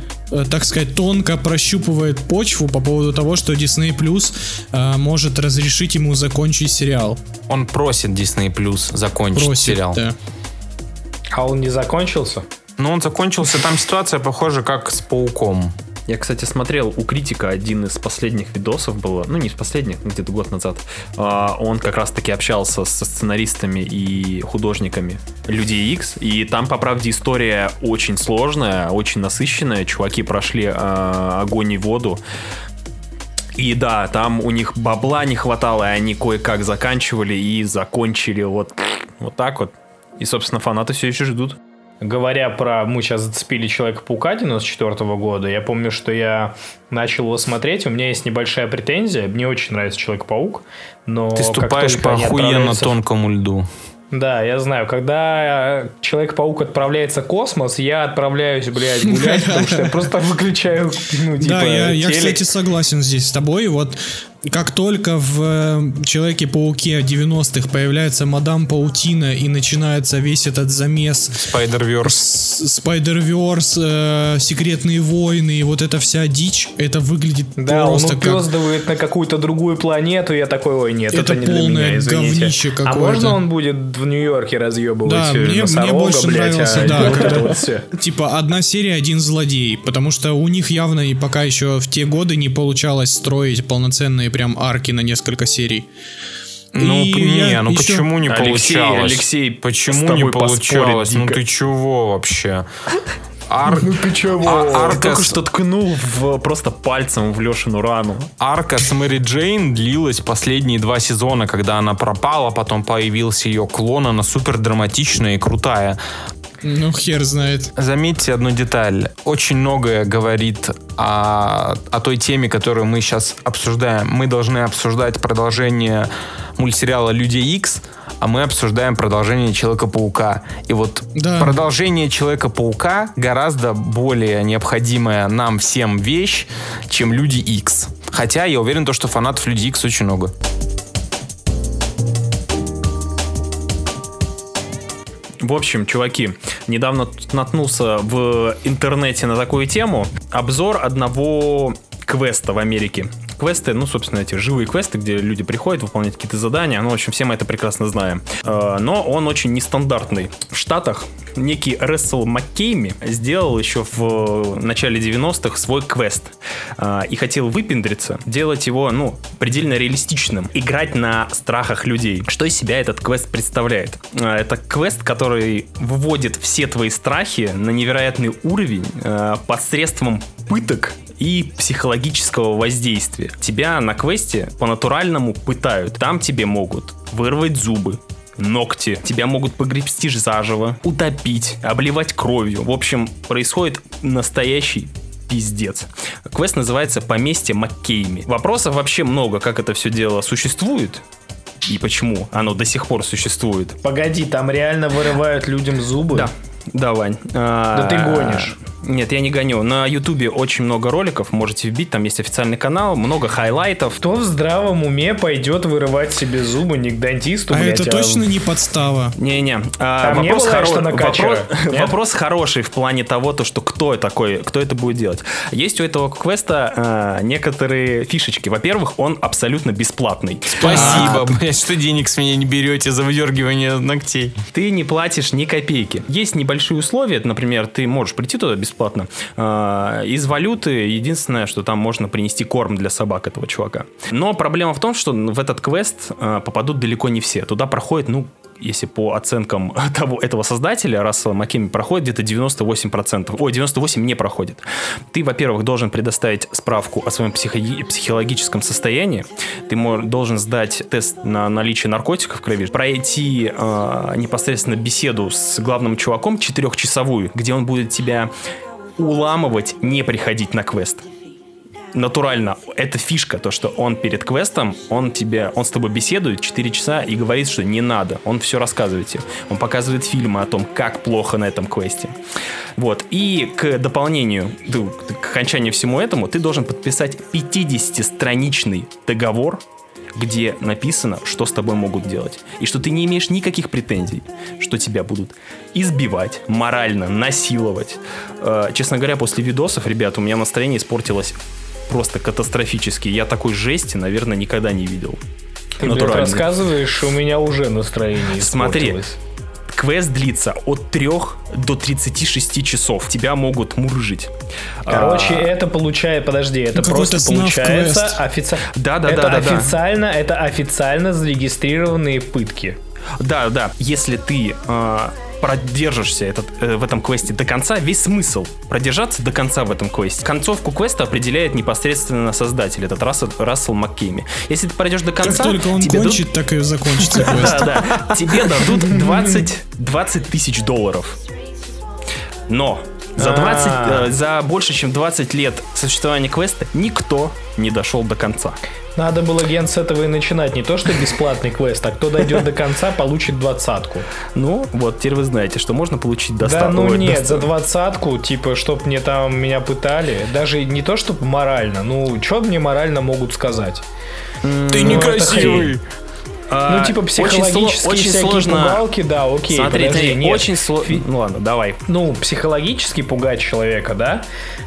так сказать, тонко прощупывает почву по поводу того, что Disney Plus э, может разрешить ему закончить сериал. Он просит Disney Plus закончить Просит, сериал. да. А он не закончился? Но он закончился, там ситуация похожа как с Пауком. Я, кстати, смотрел у критика один из последних видосов было, ну не из последних, где-то год назад. А, Он как раз-таки общался со сценаристами и художниками Людей X, и там, по правде, история очень сложная, очень насыщенная. Чуваки прошли а, огонь и воду. И да, там у них бабла не хватало, и они кое-как заканчивали и закончили вот, вот так вот. И, собственно, фанаты все еще ждут. Говоря про... Мы сейчас зацепили Человека-паука 94 года. Я помню, что я начал его смотреть. У меня есть небольшая претензия. Мне очень нравится Человек-паук. Но Ты ступаешь по охуенно отправляются тонкому льду. Да, я знаю. Когда Человек-паук отправляется в космос, я отправляюсь, блядь, гулять, потому что я просто выключаю, ну, типа, да, я, я, кстати, согласен здесь с тобой. Вот как только в э, Человеке-пауке 90-х появляется мадам Паутина и начинается весь этот замес Spider-Verse. Spider-Verse, э, Секретные войны и вот эта вся дичь, это выглядит Да, он просто как... упездывает на какую-то другую планету, я такой, ой, нет, это, Это не для полное меня, извините. говнище а какое-то. можно он будет в Нью-Йорке разъебывать Да, э, мне- мне больше блядь, нравился, а да, когда- вот? Типа одна серия, один злодей. Потому что у них явно и пока еще в те годы не получалось строить полноценные прям арки на несколько серий. Ну, И не, я ну еще- почему не Алексей, получалось? Алексей, почему не получалось? Ну ты чего вообще? Ар- Ну ты чего? А- Ты арка, только что ткнул в, просто пальцем в Лешину рану. арка с Мэри Джейн длилась последние два сезона, когда она пропала, потом появился ее клон, она супер драматичная и крутая. Ну, хер знает. Заметьте одну деталь. Очень многое говорит о, о той теме, которую мы сейчас обсуждаем. Мы должны обсуждать продолжение мультсериала Люди Икс, а мы обсуждаем продолжение Человека-паука. И вот Да. продолжение Человека-паука гораздо более необходимая нам всем вещь, чем Люди Икс. Хотя я уверен, то, что фанатов Люди Икс очень много. В общем, чуваки, недавно наткнулся в интернете на такую тему. Обзор одного квеста в Америке. Квесты, ну, собственно, эти живые квесты, где люди приходят выполнять какие-то задания. Ну, в общем, все мы это прекрасно знаем. Э, Но он очень нестандартный. В Штатах некий Ресл Маккейми сделал еще в начале 90-х свой квест. Э, И хотел выпендриться, делать его, ну, предельно реалистичным. Играть на страхах людей. Что из себя этот квест представляет? Э, Это квест, который выводит все твои страхи на невероятный уровень э, посредством пыток и психологического воздействия. Тебя на квесте по-натуральному пытают. Там тебе могут вырвать зубы, ногти. Тебя могут погребсти заживо, утопить, обливать кровью. В общем, происходит настоящий пиздец. Квест называется «Поместье Маккейми». Вопросов вообще много, как это все дело существует и почему оно до сих пор существует. Погоди, там реально вырывают людям зубы? Да, да, Вань. Да ты гонишь. Нет, я не гоню. На Ютубе очень много роликов, можете вбить, там есть официальный канал, много хайлайтов. Кто в здравом уме пойдет вырывать себе зубы не к дантисту, А блядь, это точно не подстава. Не-не. А, Там не вопрос, было хоро- вопрос, [LAUGHS] вопрос хороший в плане того, то, что кто такой, кто это будет делать. Есть у этого квеста а, некоторые фишечки. Во-первых, он абсолютно бесплатный. Спасибо, блядь, что денег с меня не берете за выдергивание ногтей. Ты не платишь ни копейки. Есть небольшие условия, например, ты можешь прийти туда без бесплатно. А, Из валюты единственное, что там можно принести корм для собак этого чувака. Но проблема в том, что в этот квест а, попадут далеко не все. Туда проходит, ну, если по оценкам [LAUGHS] того, этого создателя, Рассела Маккеми, проходит где-то 98%. Ой, 98% не проходит. Ты, во-первых, должен предоставить справку о своем психо- психологическом состоянии. Ты должен сдать тест на наличие наркотиков в крови, пройти э, непосредственно беседу с главным чуваком четырехчасовую, где он будет тебя уламывать не приходить на квест натурально. Это фишка, то, что он перед квестом, он тебе, он с тобой беседует 4 часа и говорит, что не надо. Он все рассказывает тебе. Он показывает фильмы о том, как плохо на этом квесте. Вот. И к дополнению, к окончанию всему этому, ты должен подписать 50-страничный договор, где написано, что с тобой могут делать. И что ты не имеешь никаких претензий, что тебя будут избивать, морально насиловать. Э, честно говоря, после видосов, ребят, у меня настроение испортилось просто катастрофически. Я такой жести, наверное, никогда не видел. Ты, Натурально. рассказываешь, у меня уже настроение Смотри. Квест длится от 3 до 36 часов. Тебя могут мурыжить. Короче, А, это получает, подожди, это какой-то просто получается официально. Да, да, это да, да, да. официально, это официально зарегистрированные пытки. Да, да. Если ты э, продержишься этот, э, в этом квесте до конца, весь смысл продержаться до конца в этом квесте. Концовку квеста определяет непосредственно создатель, этот Рассел, Рассел Маккейми. Если ты пройдешь до Как конца, только он тебе дадут- кончит, так и закончится [LAUGHS] квест. Да, да. Тебе дадут [LAUGHS] 20, 20 тысяч долларов. Но за, 20, А. э, за больше, чем 20 лет существования квеста никто не дошел до конца. Надо было ген с этого и начинать. Не то, что бесплатный квест, а кто дойдет до конца, получит двадцатку. Ну, вот теперь вы знаете, что можно получить Да достаточно. ну нет, за двадцатку, типа, чтоб мне там меня пытали. Даже не то, чтобы морально. Ну, что мне морально могут сказать? Ты Ну. А, Ну, типа, психологические очень всякие сложно. пугалки, да, окей, Смотри, подожди, смотри, нет. очень сложно. Ну ладно, давай. ну, психологически пугать человека, да?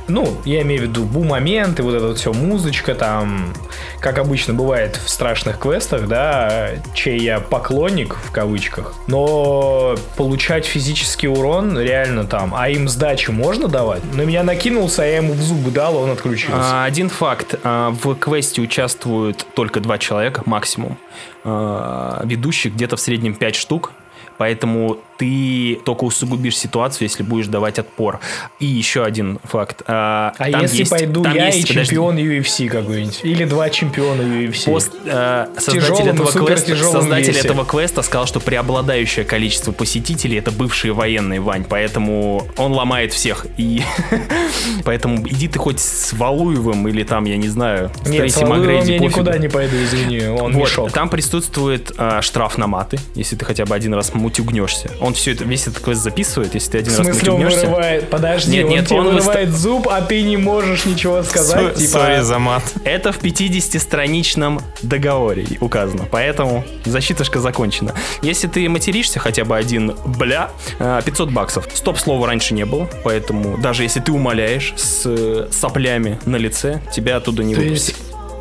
Ну, я имею в виду бу-моменты, вот это вот все, музычка там, как обычно бывает в страшных квестах, да, чей я поклонник, в кавычках. Но получать физический урон реально там, а им сдачи можно давать? На меня накинулся, а я ему в зубы дал, а он отключился. А, Один факт. А, В квесте участвуют только два человека максимум. А, Ведущих где-то в среднем 5 штук. Поэтому ты только усугубишь ситуацию, если будешь давать отпор. И еще один факт. А, А там если есть- пойду там я есть- и подожди, чемпион UFC какой-нибудь? Или два чемпиона UFC? Пост, э, создатель, этого квеста, создатель весе. этого квеста сказал, что преобладающее количество посетителей это бывшие военные, Вань, поэтому он ломает всех. И [LAUGHS] поэтому иди ты хоть с Валуевым или там, я не знаю, с Нет, Трейси Макгрейди, я пофигу. никуда не пойду, извини, он Вот, мешок. там присутствует э, штраф на маты, если ты хотя бы один раз мутюгнешься. Он все это, весь этот квест записывает, если ты один В раз смысле, он вырывает... Подожди, Нет, он нет, тебе он выста- вырывает зуб, а ты не можешь ничего сказать, Со- типа... Сори за мат. Это в 50-страничном договоре указано, поэтому защитушка закончена. Если ты материшься хотя бы один бля, э, 500 баксов. Стоп-слова раньше не было, поэтому даже если ты умоляешь с э, соплями на лице, тебя оттуда не выпустят.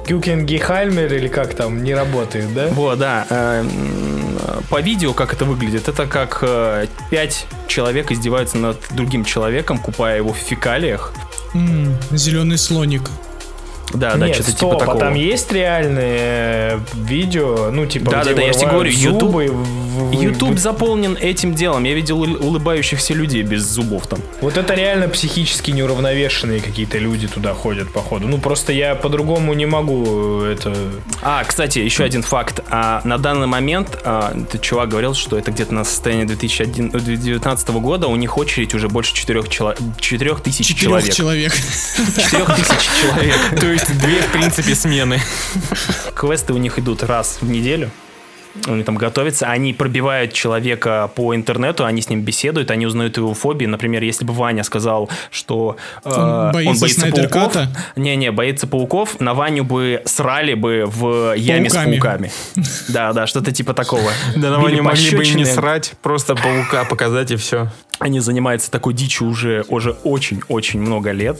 Есть Гюкенгехаймер или как там, не работает, да? Вот, да. э, По видео, как это выглядит, это как э, пять человек издеваются над другим человеком, купая его в фекалиях. Зеленый слоник. Да, да, Нет, что-то стоп, типа такого. а там есть реальные видео, ну, типа, Да, где да, да, я тебе говорю, YouTube- зубы, в- в- YouTube заполнен этим делом. Я видел ул- улыбающихся людей без зубов там. Вот это реально психически неуравновешенные какие-то люди туда ходят, походу. Ну, просто я по-другому не могу это... А, кстати, еще один факт. А, на данный момент а, этот чувак говорил, что это где-то на состояние 2019 года. У них очередь уже больше 4, тысяч Четырех человек. человек. [LAUGHS] 4 тысяч человек. То есть две, в принципе, смены. Квесты у них идут раз в неделю. Они там готовятся, они пробивают человека по интернету, они с ним беседуют, они узнают его фобии. Например, если бы Ваня сказал, что э, Он боится снайпер-ката? Не-не, боится пауков, на Ваню бы срали бы в яме Пауками. с пауками. Да, да, что-то типа такого. Да, на Ваню могли бы и не срать, просто паука показать и все. Они занимаются такой дичью уже, уже очень-очень много лет.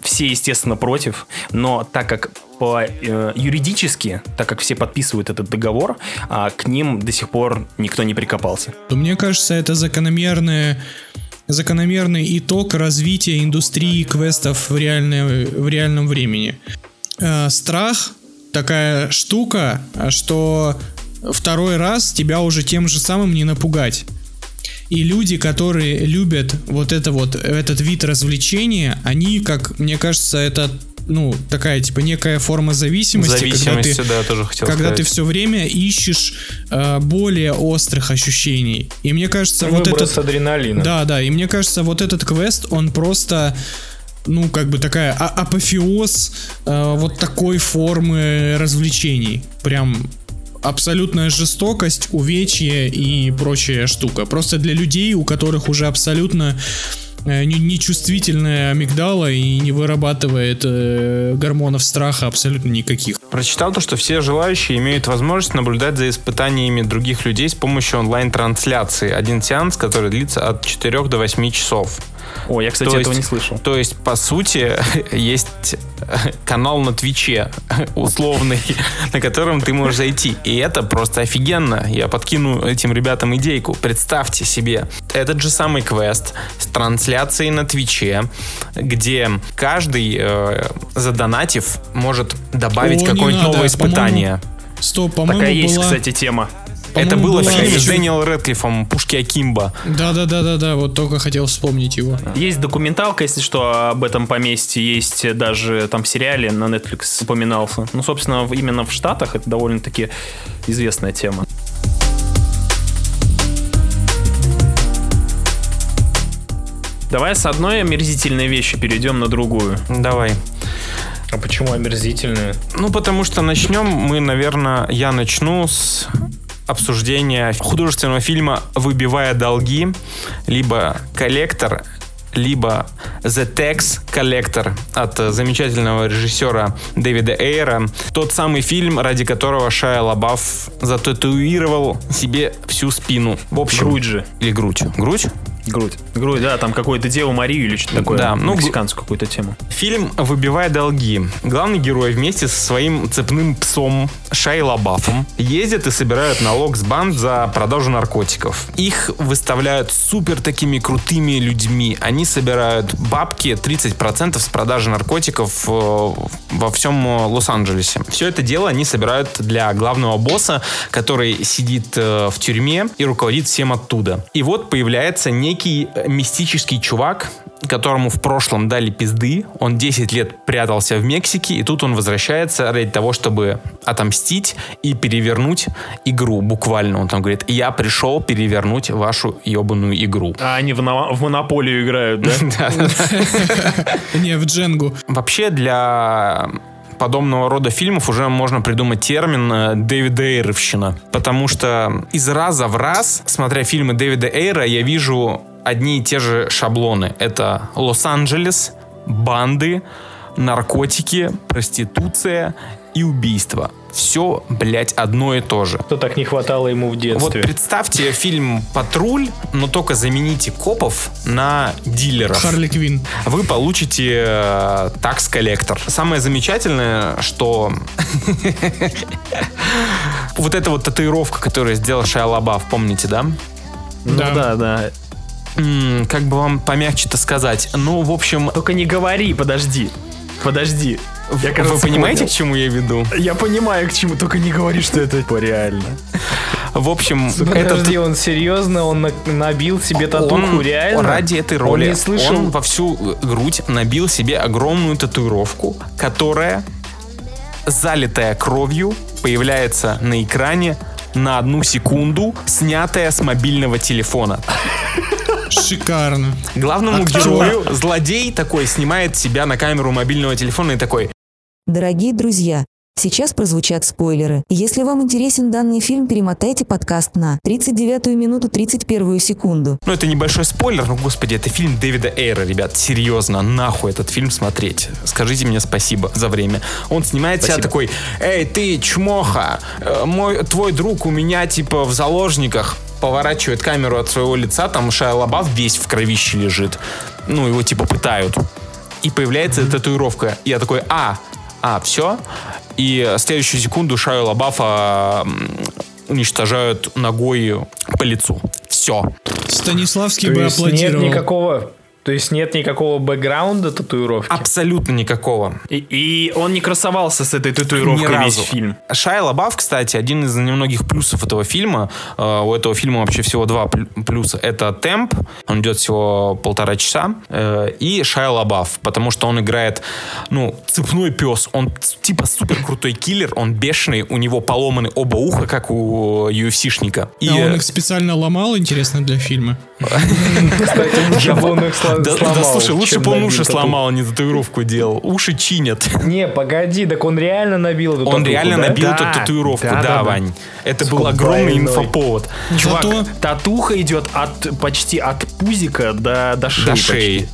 Все, естественно, против, но так как по э, юридически, так как все подписывают этот договор, а, к ним до сих пор никто не прикопался. Мне кажется, это закономерное закономерный итог развития индустрии квестов в, реальное, в реальном времени. Э, страх такая штука, что второй раз тебя уже тем же самым не напугать. И люди, которые любят вот это вот, этот вид развлечения, они, как мне кажется, это ну, такая, типа, некая форма зависимости. Зависимости, когда ты, да, тоже хотел Когда сказать. ты все время ищешь э, более острых ощущений. И мне кажется, вот Выброс этот... адреналина. Да, да, и мне кажется, вот этот квест, он просто ну, как бы такая а- апофеоз э, вот такой формы развлечений. Прям абсолютная жестокость, увечье и прочая штука. Просто для людей, у которых уже абсолютно нечувствительная амигдала и не вырабатывает э, гормонов страха абсолютно никаких. Прочитал то, что все желающие имеют возможность наблюдать за испытаниями других людей с помощью онлайн-трансляции. Один сеанс, который длится от 4 до 8 часов. О, я, кстати, То этого есть- не слышал. То есть, по сути, [LAUGHS] есть канал на Твиче [LAUGHS] условный, [LAUGHS] на котором ты можешь зайти. И это просто офигенно. Я подкину этим ребятам идейку. Представьте себе, этот же самый квест с трансляцией на Твиче, где каждый, э, задонатив, может добавить О, какое-нибудь надо, новое испытание. Стоп, по-моему, Такая есть, была... кстати, тема. Это по-моему, было в фильме с Дэниел Рэдклиффом «Пушки Акимбо». Да-да-да-да-да, вот только хотел вспомнить его. Есть документалка, если что, об этом поместье. Есть даже там в сериале на Netflix упоминался. Ну, собственно, именно в Штатах это довольно-таки известная тема. Давай с одной омерзительной вещи перейдем на другую. Давай. А почему омерзительные? Ну, потому что начнем мы, наверное, я начну с обсуждения художественного фильма «Выбивая долги», либо «Коллектор», либо «The Tax Collector» от замечательного режиссера Дэвида Эйра. Тот самый фильм, ради которого Шайа Лабаф зататуировал себе всю спину. В общем, Грудь же. Или грудь. Грудь? Грудь. Грудь, да, там какую-то Деву Марию или что-то такое. Да, ну, мексиканскую какую-то тему. Фильм «Выбивая долги». Главный герой вместе со своим цепным псом Шай Лабафом ездят и собирают налог с банд за продажу наркотиков. Их выставляют супер такими крутыми людьми. Они собирают бабки 30% с продажи наркотиков э, во всем э, Лос-Анджелесе. Все это дело они собирают для главного босса, который сидит э, в тюрьме и руководит всем оттуда. И вот появляется некий э, мистический чувак, которому в прошлом дали пизды. Он 10 лет прятался в Мексике, и тут он возвращается ради того, чтобы отомстить и перевернуть игру. Буквально он там говорит, я пришел перевернуть вашу ебаную игру. А они в, на- в монополию играют, [LAUGHS] да? Не, в Дженгу. Вообще для подобного рода фильмов уже можно придумать термин э, Дэвида Эйровщина. Потому что из раза в раз, смотря фильмы Дэвида Эйра, я вижу одни и те же шаблоны. Это Лос-Анджелес, банды, наркотики, проституция и убийство. Все, блядь, одно и то же. Что так не хватало ему в Вот детстве? представьте фильм «Патруль», но только замените копов на дилеров Харли Квин. вы получите э, такс-коллектор. Самое замечательное, что [LAUGHS] вот эта вот татуировка, которую сделал Шайа Лабаф, помните, да? Ну Да. да, да. Как бы вам помягче-то сказать? Ну, в общем, Только не говори, подожди. Подожди. Я, вы кажется, понимаете, понял. к чему я веду? Я понимаю, к чему, только не говори, что это типа реально. В общем, этот Подожди, он серьезно, он на- набил себе татуху, он реально? ради этой Он роли не слышал? он во всю э, грудь набил себе огромную татуировку, которая залитая кровью появляется на экране на одну секунду, снятая с мобильного телефона. Шикарно. Главному Актер. герою злодей такой снимает себя на камеру мобильного телефона и такой, Дорогие друзья, сейчас прозвучат спойлеры. Если вам интересен данный фильм, перемотайте подкаст на 39 минуту 31 секунду. ну это небольшой спойлер, но господи, это фильм Дэвида Эйра, ребят, серьезно, нахуй этот фильм смотреть. Скажите мне спасибо за время. Он снимает себя Спасибо. такой, эй, ты чмоха, э, мой, твой друг у меня типа в заложниках, поворачивает камеру от своего лица, там Шайа Лабаф весь в кровище лежит. Ну, его типа пытают. И появляется татуировка. И я такой, а, а, все. И следующую секунду Шаю Лабафа уничтожают ногой по лицу. Все. Станиславский То бы есть нет аплодировал. никакого... То есть нет никакого бэкграунда татуировки? Абсолютно никакого. И, и он не красовался с этой татуировкой Ни весь разу. фильм. Шайа Лабаф, кстати, один из немногих плюсов этого фильма. Э, У этого фильма вообще всего два плю- плюса. Это темп, он идет всего полтора часа, э, и Шайа Лабаф, потому что он играет, ну, цепной пес. Он типа супер крутой киллер, он бешеный, у него поломаны оба уха, как у UFC-шника. И, А он э, их специально ломал, интересно, для фильма. Кстати, лучше бы он их сло- да, сломал, слушай, лучше бы он уши сломал, а не татуировку делал. Уши чинят. Не, погоди, так он реально набил эту Он реально набил эту татуировку, да. Вань. Это был огромный инфоповод. Чувак, татуха идет от почти от пузика до, до шеи.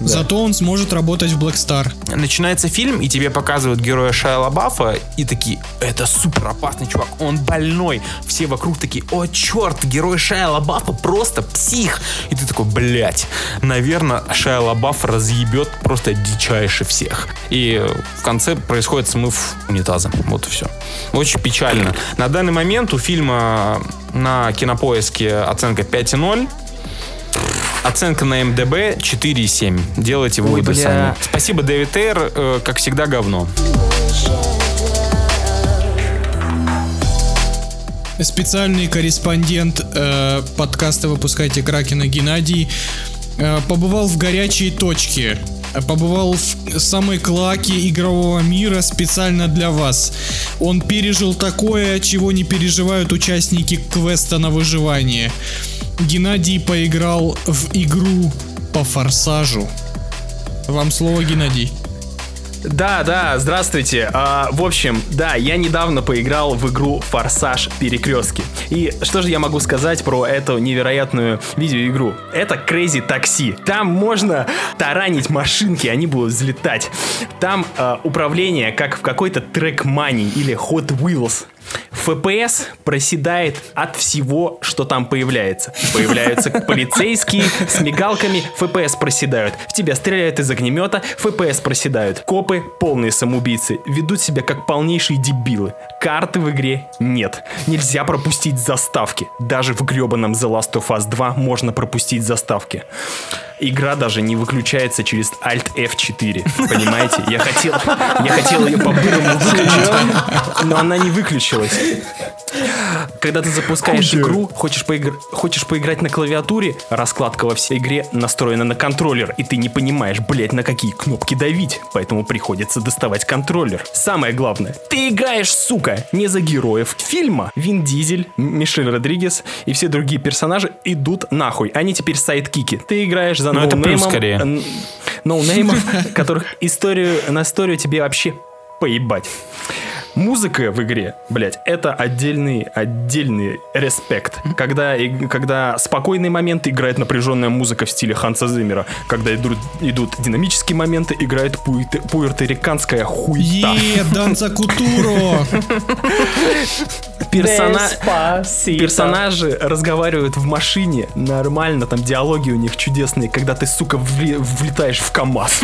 Шеи. зато он сможет работать в Black Star. Начинается фильм, и тебе показывают героя Шайа Лабафа, и такие, это супер опасный чувак, он больной. Все вокруг такие, о, черт, герой Шайа Лабафа просто псих. И ты такой, блядь, наверное, Шайа Лабаф разъебет просто дичайше всех. И в конце происходит смыв унитаза. Вот и все. Очень печально. На данный момент у фильма на кинопоиске оценка 5,0. Оценка на МДБ 4,7. Делайте выводы бля. сами. Спасибо, Дэвид Эйр. Э, Как всегда, говно. Специальный корреспондент э, подкаста «Выпускайте Кракена» Геннадий э, побывал в горячей точке. Побывал в самой клаке игрового мира специально для вас. Он пережил такое, чего не переживают участники квеста на выживание. Геннадий поиграл в игру по форсажу. Вам слово, Геннадий. Да, да, здравствуйте. А, в общем, да, я недавно поиграл в игру Форсаж Перекрестки. И что же я могу сказать про эту невероятную видеоигру? Это Crazy Taxi. Там можно таранить машинки, они будут взлетать. Там а, управление как в какой-то трек-мани или Hot Wheels. FPS проседает от всего, что там появляется. Появляются [LAUGHS] полицейские с мигалками, FPS проседают. В тебя стреляют из огнемета, FPS проседают. Копы, полные самоубийцы, ведут себя как полнейшие дебилы. Карты в игре нет. Нельзя пропустить заставки. Даже в гребаном The Last of Us 2 можно пропустить заставки. Игра даже не выключается через Alt F4. Понимаете? Я хотел, я хотел ее по-бырому выключить, но она не выключилась. Когда ты запускаешь игру, хочешь, поигр- хочешь поиграть на клавиатуре, раскладка во всей игре настроена на контроллер, и ты не понимаешь, блять, на какие кнопки давить, поэтому приходится доставать контроллер. Самое главное, ты играешь, сука, не за героев фильма. Вин Дизель, Мишель Родригес и все другие персонажи идут нахуй. Они теперь сайдкики. Ты играешь за Ну, это плюс ноунеймом, скорее. н- ноунеймов, [LAUGHS] которых историю, на историю тебе вообще поебать. Музыка в игре, блять, это отдельный, отдельный респект. Когда, и- когда спокойный момент играет напряженная музыка в стиле Ханса Зиммера. Когда идут, идут динамические моменты, играет пуэрто- пуэрториканская хуйта. Е, Данца Кутуро! [LAUGHS] Персона-. Персонажи разговаривают в машине нормально, там диалоги у них чудесные, когда ты, сука, вли- влетаешь в КамАЗ.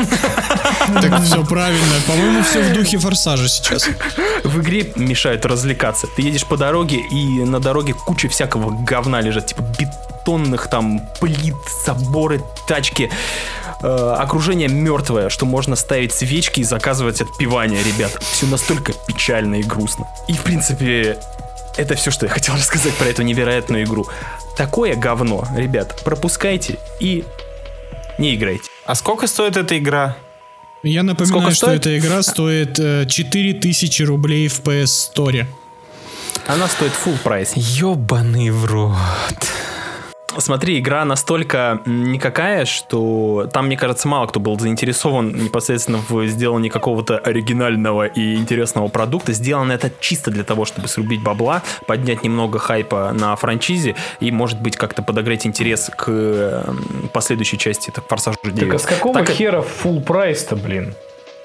Так все правильно. По-моему, все в духе форсажа сейчас. [LAUGHS] В игре мешают развлекаться. Ты едешь по дороге, и на дороге куча всякого говна лежит, типа бетонных там плит, заборы, тачки. Э, окружение мертвое, что можно ставить свечки и заказывать отпевание, ребят. Все настолько печально и грустно. И, в принципе, это все, что я хотел [LAUGHS] рассказать про эту невероятную игру. Такое говно, ребят, пропускайте и не играйте. А сколько стоит эта игра? Я напоминаю, Сколько что стоит? эта игра стоит э, 4000 рублей в PS Store. Она стоит full прайс. Ёбаный в рот. Смотри, игра настолько никакая, что там, мне кажется, мало кто был заинтересован непосредственно в сделании какого-то оригинального и интересного продукта. Сделано это чисто для того, чтобы срубить бабла, поднять немного хайпа на франчизе и, может быть, как-то подогреть интерес к м, последующей части так, Форсажу 9. Так а с какого Так, хера full прайс-то, блин?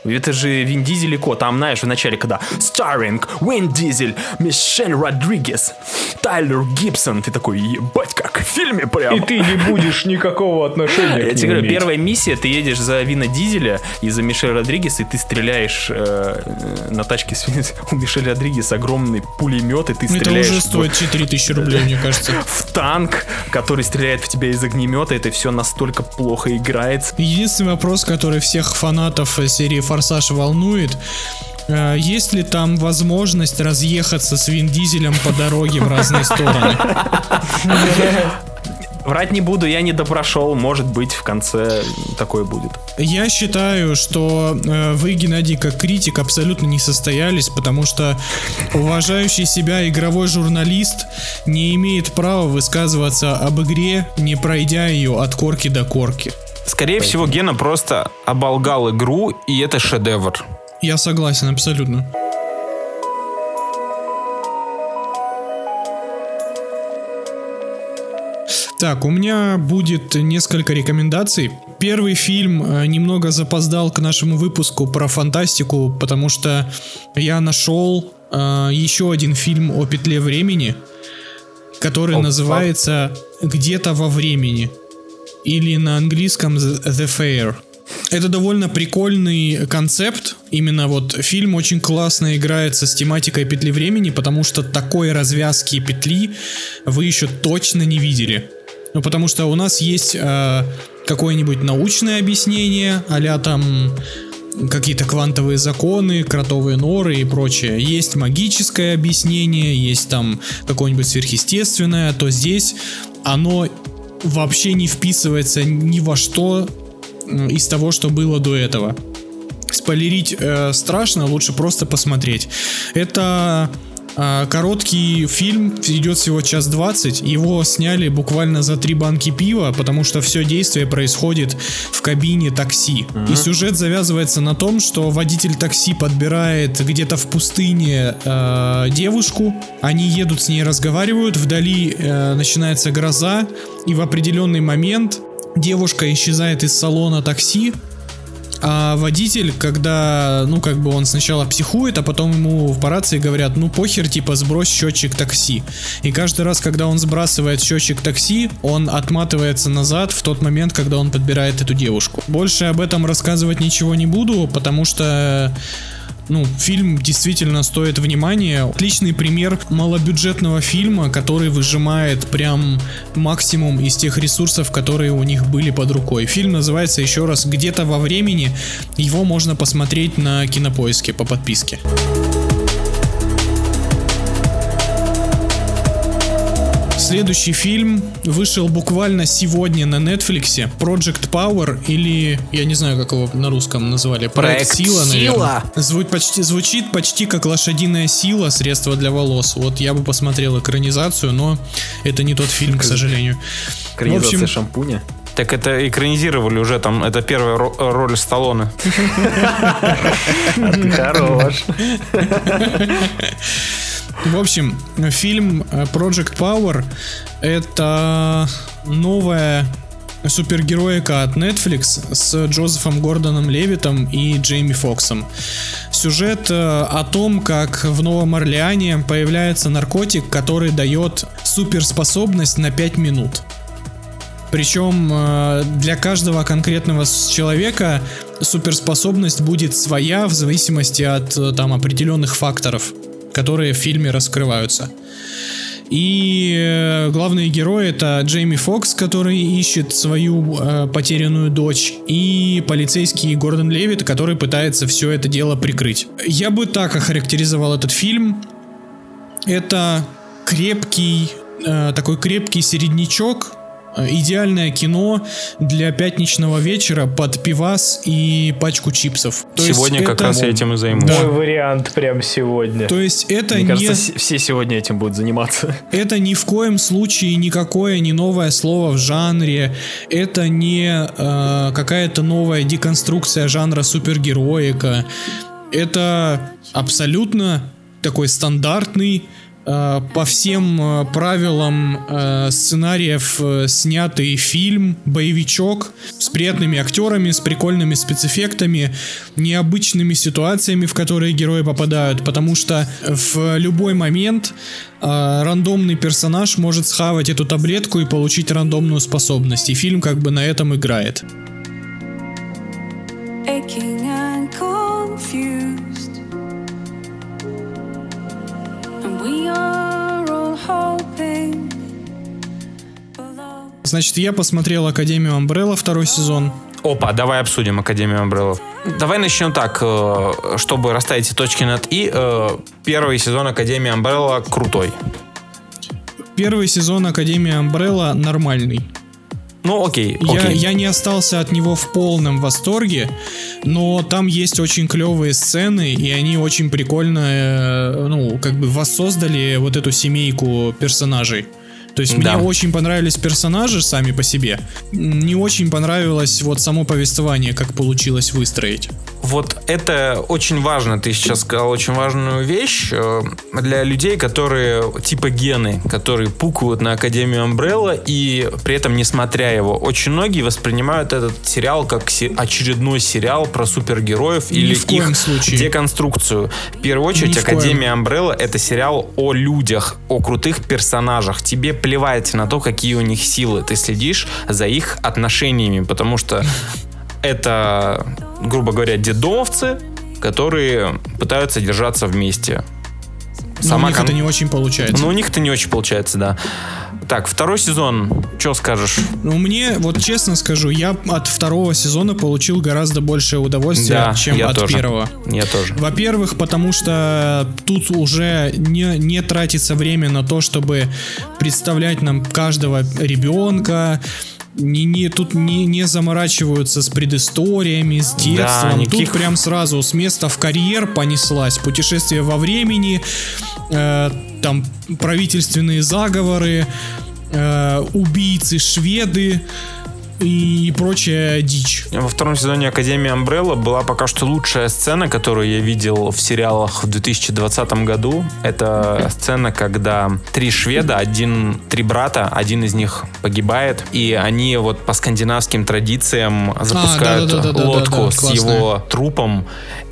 Это же Вин Дизель и Ко. Там, знаешь, в начале, когда Starring Вин Дизель, Мишель Родригес, Тайлер Гибсон. Ты такой, ебать, как в фильме прям. И ты не будешь никакого отношения Я тебе говорю, иметь. первая миссия, ты едешь за Вина Дизеля и за Мишель Родригес, и ты стреляешь э, э, на тачке с [LAUGHS] у Мишель Родригес огромный пулемет, и ты Это стреляешь уже в- стоит 4000 рублей, [LAUGHS] мне кажется. в танк, который стреляет в тебя из огнемета, это все настолько плохо играется. Единственный вопрос, который всех фанатов э, серии «Форсаж» волнует, э, есть ли там возможность разъехаться с Вин Дизелем по дороге в разные стороны? Врать не буду, я не допрошел, может быть, в конце такое будет. Я считаю, что э, вы, Геннадий, как критик, абсолютно не состоялись, потому что уважающий себя игровой журналист не имеет права высказываться об игре, не пройдя ее от корки до корки. Скорее всего, Гена просто оболгал игру, и это шедевр. Я согласен абсолютно. Так, у меня будет несколько рекомендаций. Первый фильм э, немного запоздал к нашему выпуску про фантастику, потому что я нашел э, еще один фильм о петле времени, который Опа. называется «Где-то во времени» или на английском The Fair. Это довольно прикольный концепт. Именно вот фильм очень классно играется с тематикой петли времени, потому что такой развязки петли вы еще точно не видели. Ну, потому что у нас есть э, какое-нибудь научное объяснение, а там какие-то квантовые законы, кротовые норы и прочее. Есть магическое объяснение, есть там какое-нибудь сверхъестественное, то здесь оно вообще не вписывается ни во что из того, что было до этого. Спойлерить э, страшно, лучше просто посмотреть. Это короткий фильм, идет всего час двадцать. Его сняли буквально за три банки пива, потому что все действие происходит в кабине такси. И сюжет завязывается на том, что водитель такси подбирает где-то в пустыне э, девушку. Они едут с ней, разговаривают. Вдали э, начинается гроза, и в определенный момент девушка исчезает из салона такси, а водитель, когда, ну, как бы он сначала психует, а потом ему по рации говорят, ну, похер, типа, сбрось счетчик такси. И каждый раз, когда он сбрасывает счетчик такси, он отматывается назад в тот момент, когда он подбирает эту девушку. Больше об этом рассказывать ничего не буду, потому что ну, фильм действительно стоит внимания. Отличный пример малобюджетного фильма, который выжимает прям максимум из тех ресурсов, которые у них были под рукой. Фильм называется еще раз «Где-то во времени». Его можно посмотреть на Кинопоиске по подписке. Следующий фильм вышел буквально сегодня на Netflix. Project Power или я не знаю, как его на русском назвали. Проект, Проект Сила, наверное. Сила. Звучит почти, звучит почти как лошадиная сила, средство для волос. Вот я бы посмотрел экранизацию, но это не тот фильм, к сожалению. Экранизация В общем- шампуня. Так это экранизировали уже там, это первая ро- роль Сталлоне. [LAUGHS] Хорош. [LAUGHS] В общем, фильм э, Project Power это новая супергероика от Netflix с Джозефом Гордоном Левитом и Джейми Фоксом. Сюжет э, о том, как в Новом Орлеане появляется наркотик, который дает суперспособность на 5 минут. Причем э, для каждого конкретного человека суперспособность будет своя в зависимости от там определенных факторов, которые в фильме раскрываются. И э, главные герои это Джейми Фокс, который ищет свою э, потерянную дочь, и полицейский Гордон Левит, который пытается все это дело прикрыть. Я бы так охарактеризовал этот фильм. Это крепкий, э, такой крепкий середнячок, идеальное кино для пятничного вечера под пивас и пачку чипсов. То есть Сегодня как это- раз я этим и займусь. Да. Мой вариант прям сегодня. То есть это Мне не... кажется, все сегодня этим будут заниматься. Это ни в коем случае никакое не новое слово в жанре. Это не э, какая-то новая деконструкция жанра супергероика. Это абсолютно такой стандартный по всем э, правилам э, сценариев э, снятый фильм, боевичок с приятными актерами, с прикольными спецэффектами, необычными ситуациями, в которые герои попадают, потому что в любой момент э, рандомный персонаж может схавать эту таблетку и получить рандомную способность, и фильм как бы на этом играет. aching and confused. Значит, я посмотрел Академию Амбрелла второй сезон. Опа, давай обсудим Академию Umbrella. Давай начнем так, э, чтобы расставить все точки над «и». Э, Первый сезон Академии Umbrella крутой. Первый сезон Академии Амбрелла нормальный. Ну, окей, Я, окей. я не остался от него в полном восторге, но там есть очень клевые сцены, и они очень прикольно, э, ну, как бы воссоздали вот эту семейку персонажей. То есть Да. мне очень понравились персонажи сами по себе. Не очень понравилось вот само повествование, как получилось выстроить. Вот это очень важно, ты сейчас сказал очень важную вещь э, для людей, которые типа гены, которые пукают на Академию Umbrella и при этом не смотря его. Очень многие воспринимают этот сериал как очередной сериал про супергероев Ни или в коем их случае. деконструкцию. В первую очередь Ни. Академия Umbrella это сериал о людях, о крутых персонажах. Тебе плевать на то, какие у них силы. Ты следишь за их отношениями, потому что это, грубо говоря, дедовцы, которые пытаются держаться вместе. Но у них кон- это не очень получается. Ну, у них это не очень получается, да. Так, второй сезон, что скажешь? Ну, мне, вот честно скажу, я от второго сезона получил гораздо большее удовольствие, Да, чем от тоже. первого. Я тоже. Во-первых, потому что тут уже не, не тратится время на то, чтобы представлять нам каждого ребенка. Не, не, тут не, не заморачиваются с предысториями, с детством. никаких- Тут прям сразу с места в карьер понеслась. Путешествие во времени, э, там правительственные заговоры, э, убийцы, шведы и прочая дичь. Во втором сезоне Академии Umbrella была пока что лучшая сцена, которую я видел в сериалах в 2020 году. Это сцена, когда три шведа, один, три брата, один из них погибает, и они вот по скандинавским традициям запускают да-да-да-да-да-да, лодку с его трупом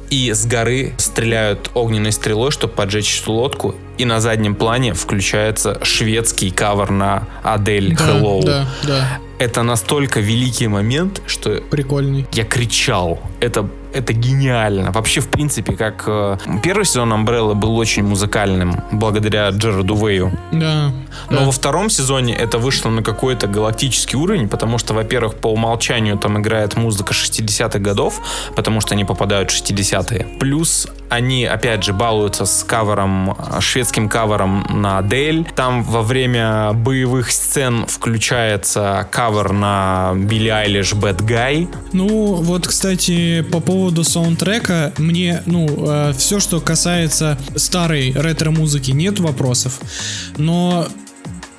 и с горы стреляют огненной стрелой, чтобы поджечь эту лодку. И на заднем плане включается шведский кавер на Адель Да, Hello. да, да, Это настолько великий момент, что прикольный. я кричал. Это, это гениально. Вообще, в принципе, как э, первый сезон Umbrella был очень музыкальным, благодаря Джерарду Вэю. Да. Но да. во втором сезоне это вышло на какой-то галактический уровень, потому что, во-первых, по умолчанию там играет музыка 60-х годов, потому что они попадают в 60-е. Плюс они, опять же, балуются с кавером, э, шведским кавером на Адель. Там во время боевых сцен включается кавер на Билли Айлиш Bad Guy. Ну, вот, кстати, по поводу саундтрека, мне, ну, все, что касается старой ретро-музыки, нет вопросов. Но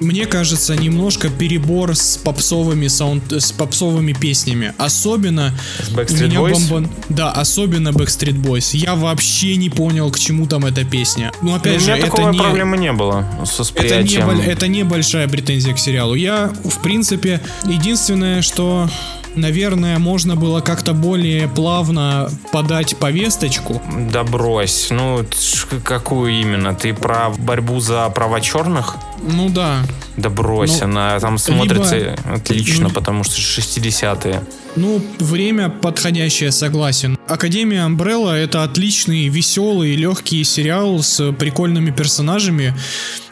мне кажется, немножко перебор с попсовыми саунд, с попсовыми песнями. Особенно Backstreet меня Boys? бомбан- Да, особенно Backstreet Boys. Я вообще не понял, к чему там эта песня. Ну, У опять же, меня это такой не... проблемы не было с Это не, восприятием. это не большая претензия к сериалу. Я, в принципе, единственное, что, наверное, можно было как-то более плавно подать повесточку. Да брось. Ну, какую именно? Ты про борьбу за права черных? Ну да. Да брось, Ну, она там смотрится либо- отлично, ну, потому что 60-е. Ну, время подходящее, согласен. Академия Umbrella это отличный, веселый, легкий сериал с прикольными персонажами,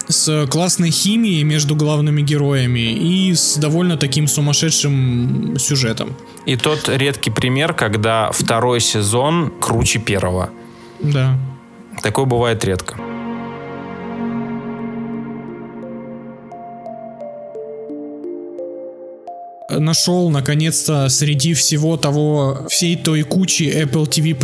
с классной химией между главными героями и с довольно таким сумасшедшим сюжетом. И тот редкий пример, когда второй сезон круче первого. Да. Такое бывает редко. нашел наконец-то среди всего того, всей той кучи Apple TV+,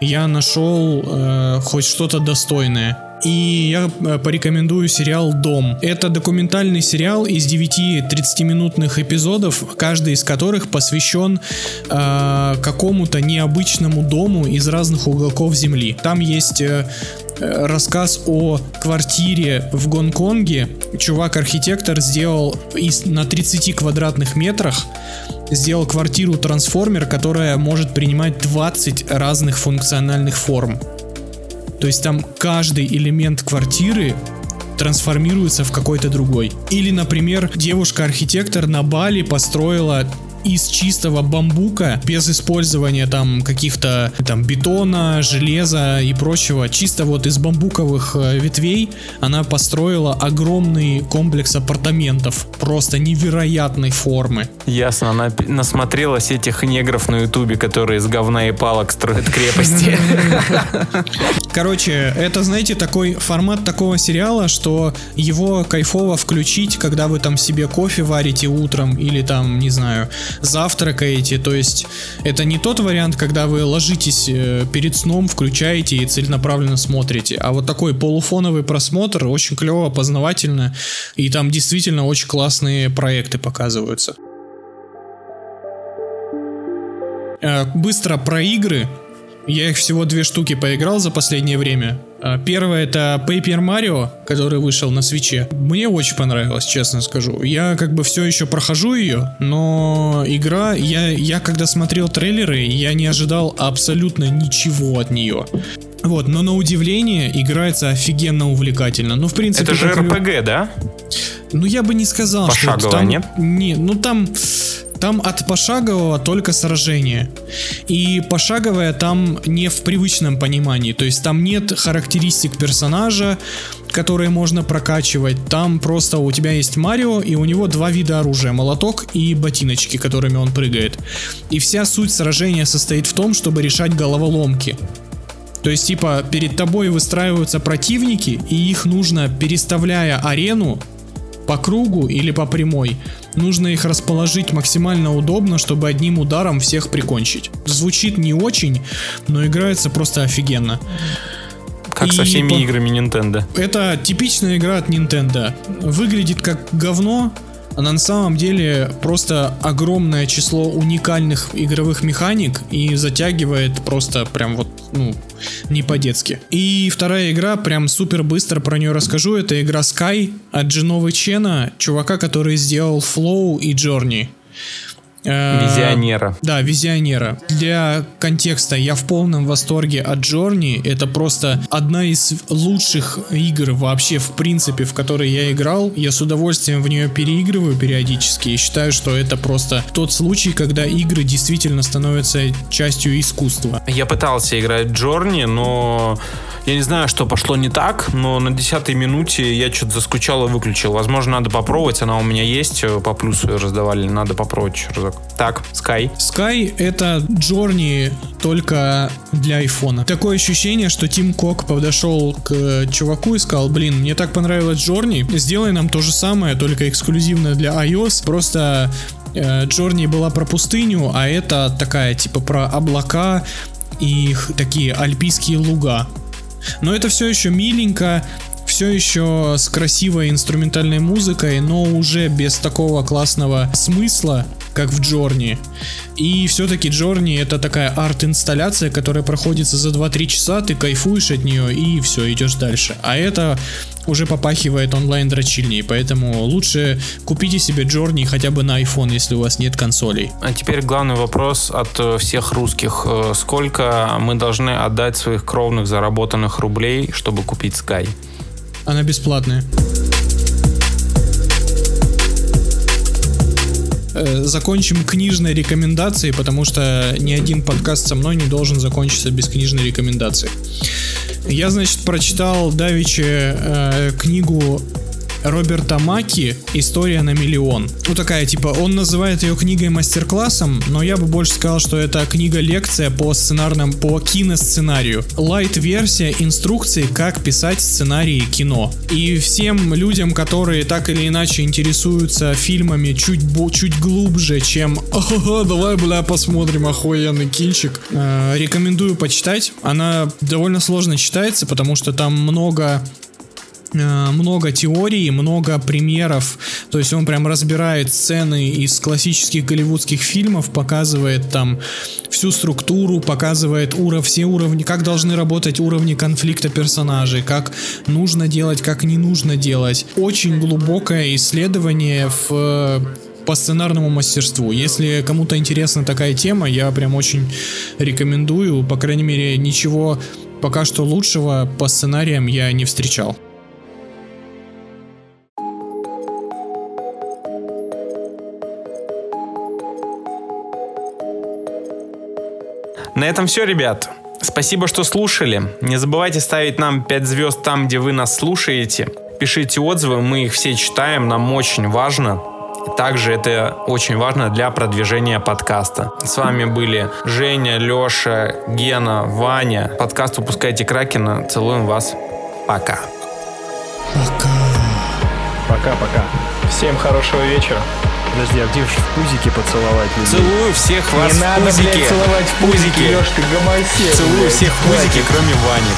я нашел э, хоть что-то достойное. И я э, порекомендую сериал «Дом». Это документальный сериал из 9 30-минутных эпизодов, каждый из которых посвящен э, какому-то необычному дому из разных уголков Земли. Там есть э, э, рассказ о квартире в Гонконге. Чувак-архитектор сделал из, на 30 квадратных метрах сделал квартиру-трансформер, которая может принимать 20 разных функциональных форм. То есть там каждый элемент квартиры трансформируется в какой-то другой. Или, например, девушка-архитектор на Бали построила из чистого бамбука, без использования там каких-то там бетона, железа и прочего, чисто вот из бамбуковых э, ветвей она построила огромный комплекс апартаментов, просто невероятной формы. Ясно, она насмотрелась этих негров на ютубе, которые из говна и палок строят крепости. [LAUGHS] Короче, это, знаете, такой формат такого сериала, что его кайфово включить, когда вы там себе кофе варите утром или там, не знаю, завтракаете. То есть это не тот вариант, когда вы ложитесь э, перед сном, включаете и целенаправленно смотрите, а вот такой полуфоновый просмотр, очень клево, познавательно, и там действительно очень классные проекты показываются. Э, Быстро про игры. Я их всего две штуки поиграл за последнее время. А, Первое это Paper Mario, который вышел на свече. Мне очень понравилось, честно скажу. Я как бы все еще прохожу ее, но игра, я, я когда смотрел трейлеры, я не ожидал абсолютно ничего от нее. Вот, но на удивление играется офигенно увлекательно. Ну, в принципе, Это же как РПГ, да? ну, я бы не сказал, что это Пошаговое, там... нет? Не, ну там... Там от пошагового только сражение. И пошаговое там не в привычном понимании. То есть там нет характеристик персонажа, которые можно прокачивать. Там просто у тебя есть Марио, и у него два вида оружия. Молоток и ботиночки, которыми он прыгает. И вся суть сражения состоит в том, чтобы решать головоломки. То есть, типа, перед тобой выстраиваются противники, и их нужно, переставляя арену по кругу или по прямой, нужно их расположить максимально удобно, чтобы одним ударом всех прикончить. Звучит не очень, но играется просто офигенно. Как со И всеми по- играми Nintendo. Это типичная игра от Nintendo. Выглядит как говно, а на самом деле просто огромное число уникальных игровых механик и затягивает просто прям вот, ну, не по-детски. И вторая игра, прям супер быстро про нее расскажу, это игра Sky от Джиновы Чена, чувака, который сделал Flow и Journey. Э, Визионера. да, визионера. Для контекста, я в полном восторге от Джорни. Это просто одна из лучших игр вообще, в принципе, в которой я играл. Я с удовольствием в нее переигрываю периодически и считаю, что это просто тот случай, когда игры действительно становятся частью искусства. Я пытался играть в Джорни, но я не знаю, что пошло не так, но на десятой минуте я что-то заскучал и выключил. Возможно, надо попробовать, она у меня есть, э, по плюсу раздавали, надо попробовать еще разок. Так, Sky. Sky это Джорни только для айфона. Такое ощущение, что Тим Кок подошел к э, чуваку и сказал, блин, мне так понравилось Джорни, сделай нам то же самое, только эксклюзивно для iOS. Просто э, Джорни была про пустыню, а это такая типа про облака и такие альпийские луга. Но это все еще миленько, все еще с красивой инструментальной музыкой, но уже без такого классного смысла, как в Джорни. И все-таки Джорни это такая арт-инсталляция, которая проходится за 2-3 часа, ты кайфуешь от нее и все, идешь дальше. А это уже попахивает онлайн дрочильней, поэтому лучше купите себе Джорни хотя бы на iPhone, если у вас нет консолей. А теперь главный вопрос от э, всех русских. Э, Сколько мы должны отдать своих кровных заработанных рублей, чтобы купить Sky? Она бесплатная. Э, Закончим книжной рекомендацией, потому что ни один подкаст со мной не должен закончиться без книжной рекомендации. Я, значит, прочитал Давичи э, книгу Роберта Маки «История на миллион». Ну такая, типа, он называет ее книгой мастер-классом, но я бы больше сказал, что это книга-лекция по сценарным, по киносценарию. Лайт-версия инструкции, как писать сценарии кино. И всем людям, которые так или иначе интересуются фильмами чуть, чуть глубже, чем [LAUGHS] «Ага, давай, бля, посмотрим охуенный кинчик», э, рекомендую почитать. Она довольно сложно читается, потому что там много много теорий, много примеров. То есть он прям разбирает сцены из классических голливудских фильмов, показывает там всю структуру, показывает уров, все уровни, как должны работать уровни конфликта персонажей, как нужно делать, как не нужно делать. Очень глубокое исследование в э, по сценарному мастерству. Если кому-то интересна такая тема, я прям очень рекомендую. По крайней мере, ничего пока что лучшего по сценариям я не встречал. Этом все, ребят. Спасибо, что слушали. Не забывайте ставить нам 5 звезд там, где вы нас слушаете. Пишите отзывы, мы их все читаем, нам очень важно. Также это очень важно для продвижения подкаста. С вами были Женя, Леша, Гена, Ваня. Подкаст «Выпускайте Кракена». Целуем вас. Пока. Пока-пока. Всем хорошего вечера. Подожди, а где ж в пузике поцеловать людей? Целую всех вас Не в надо, пузике. блядь, целовать в пузике. Пузике. Лёш, ты гомосек. Целую блядь. всех в пузике, Хватит. кроме Вани.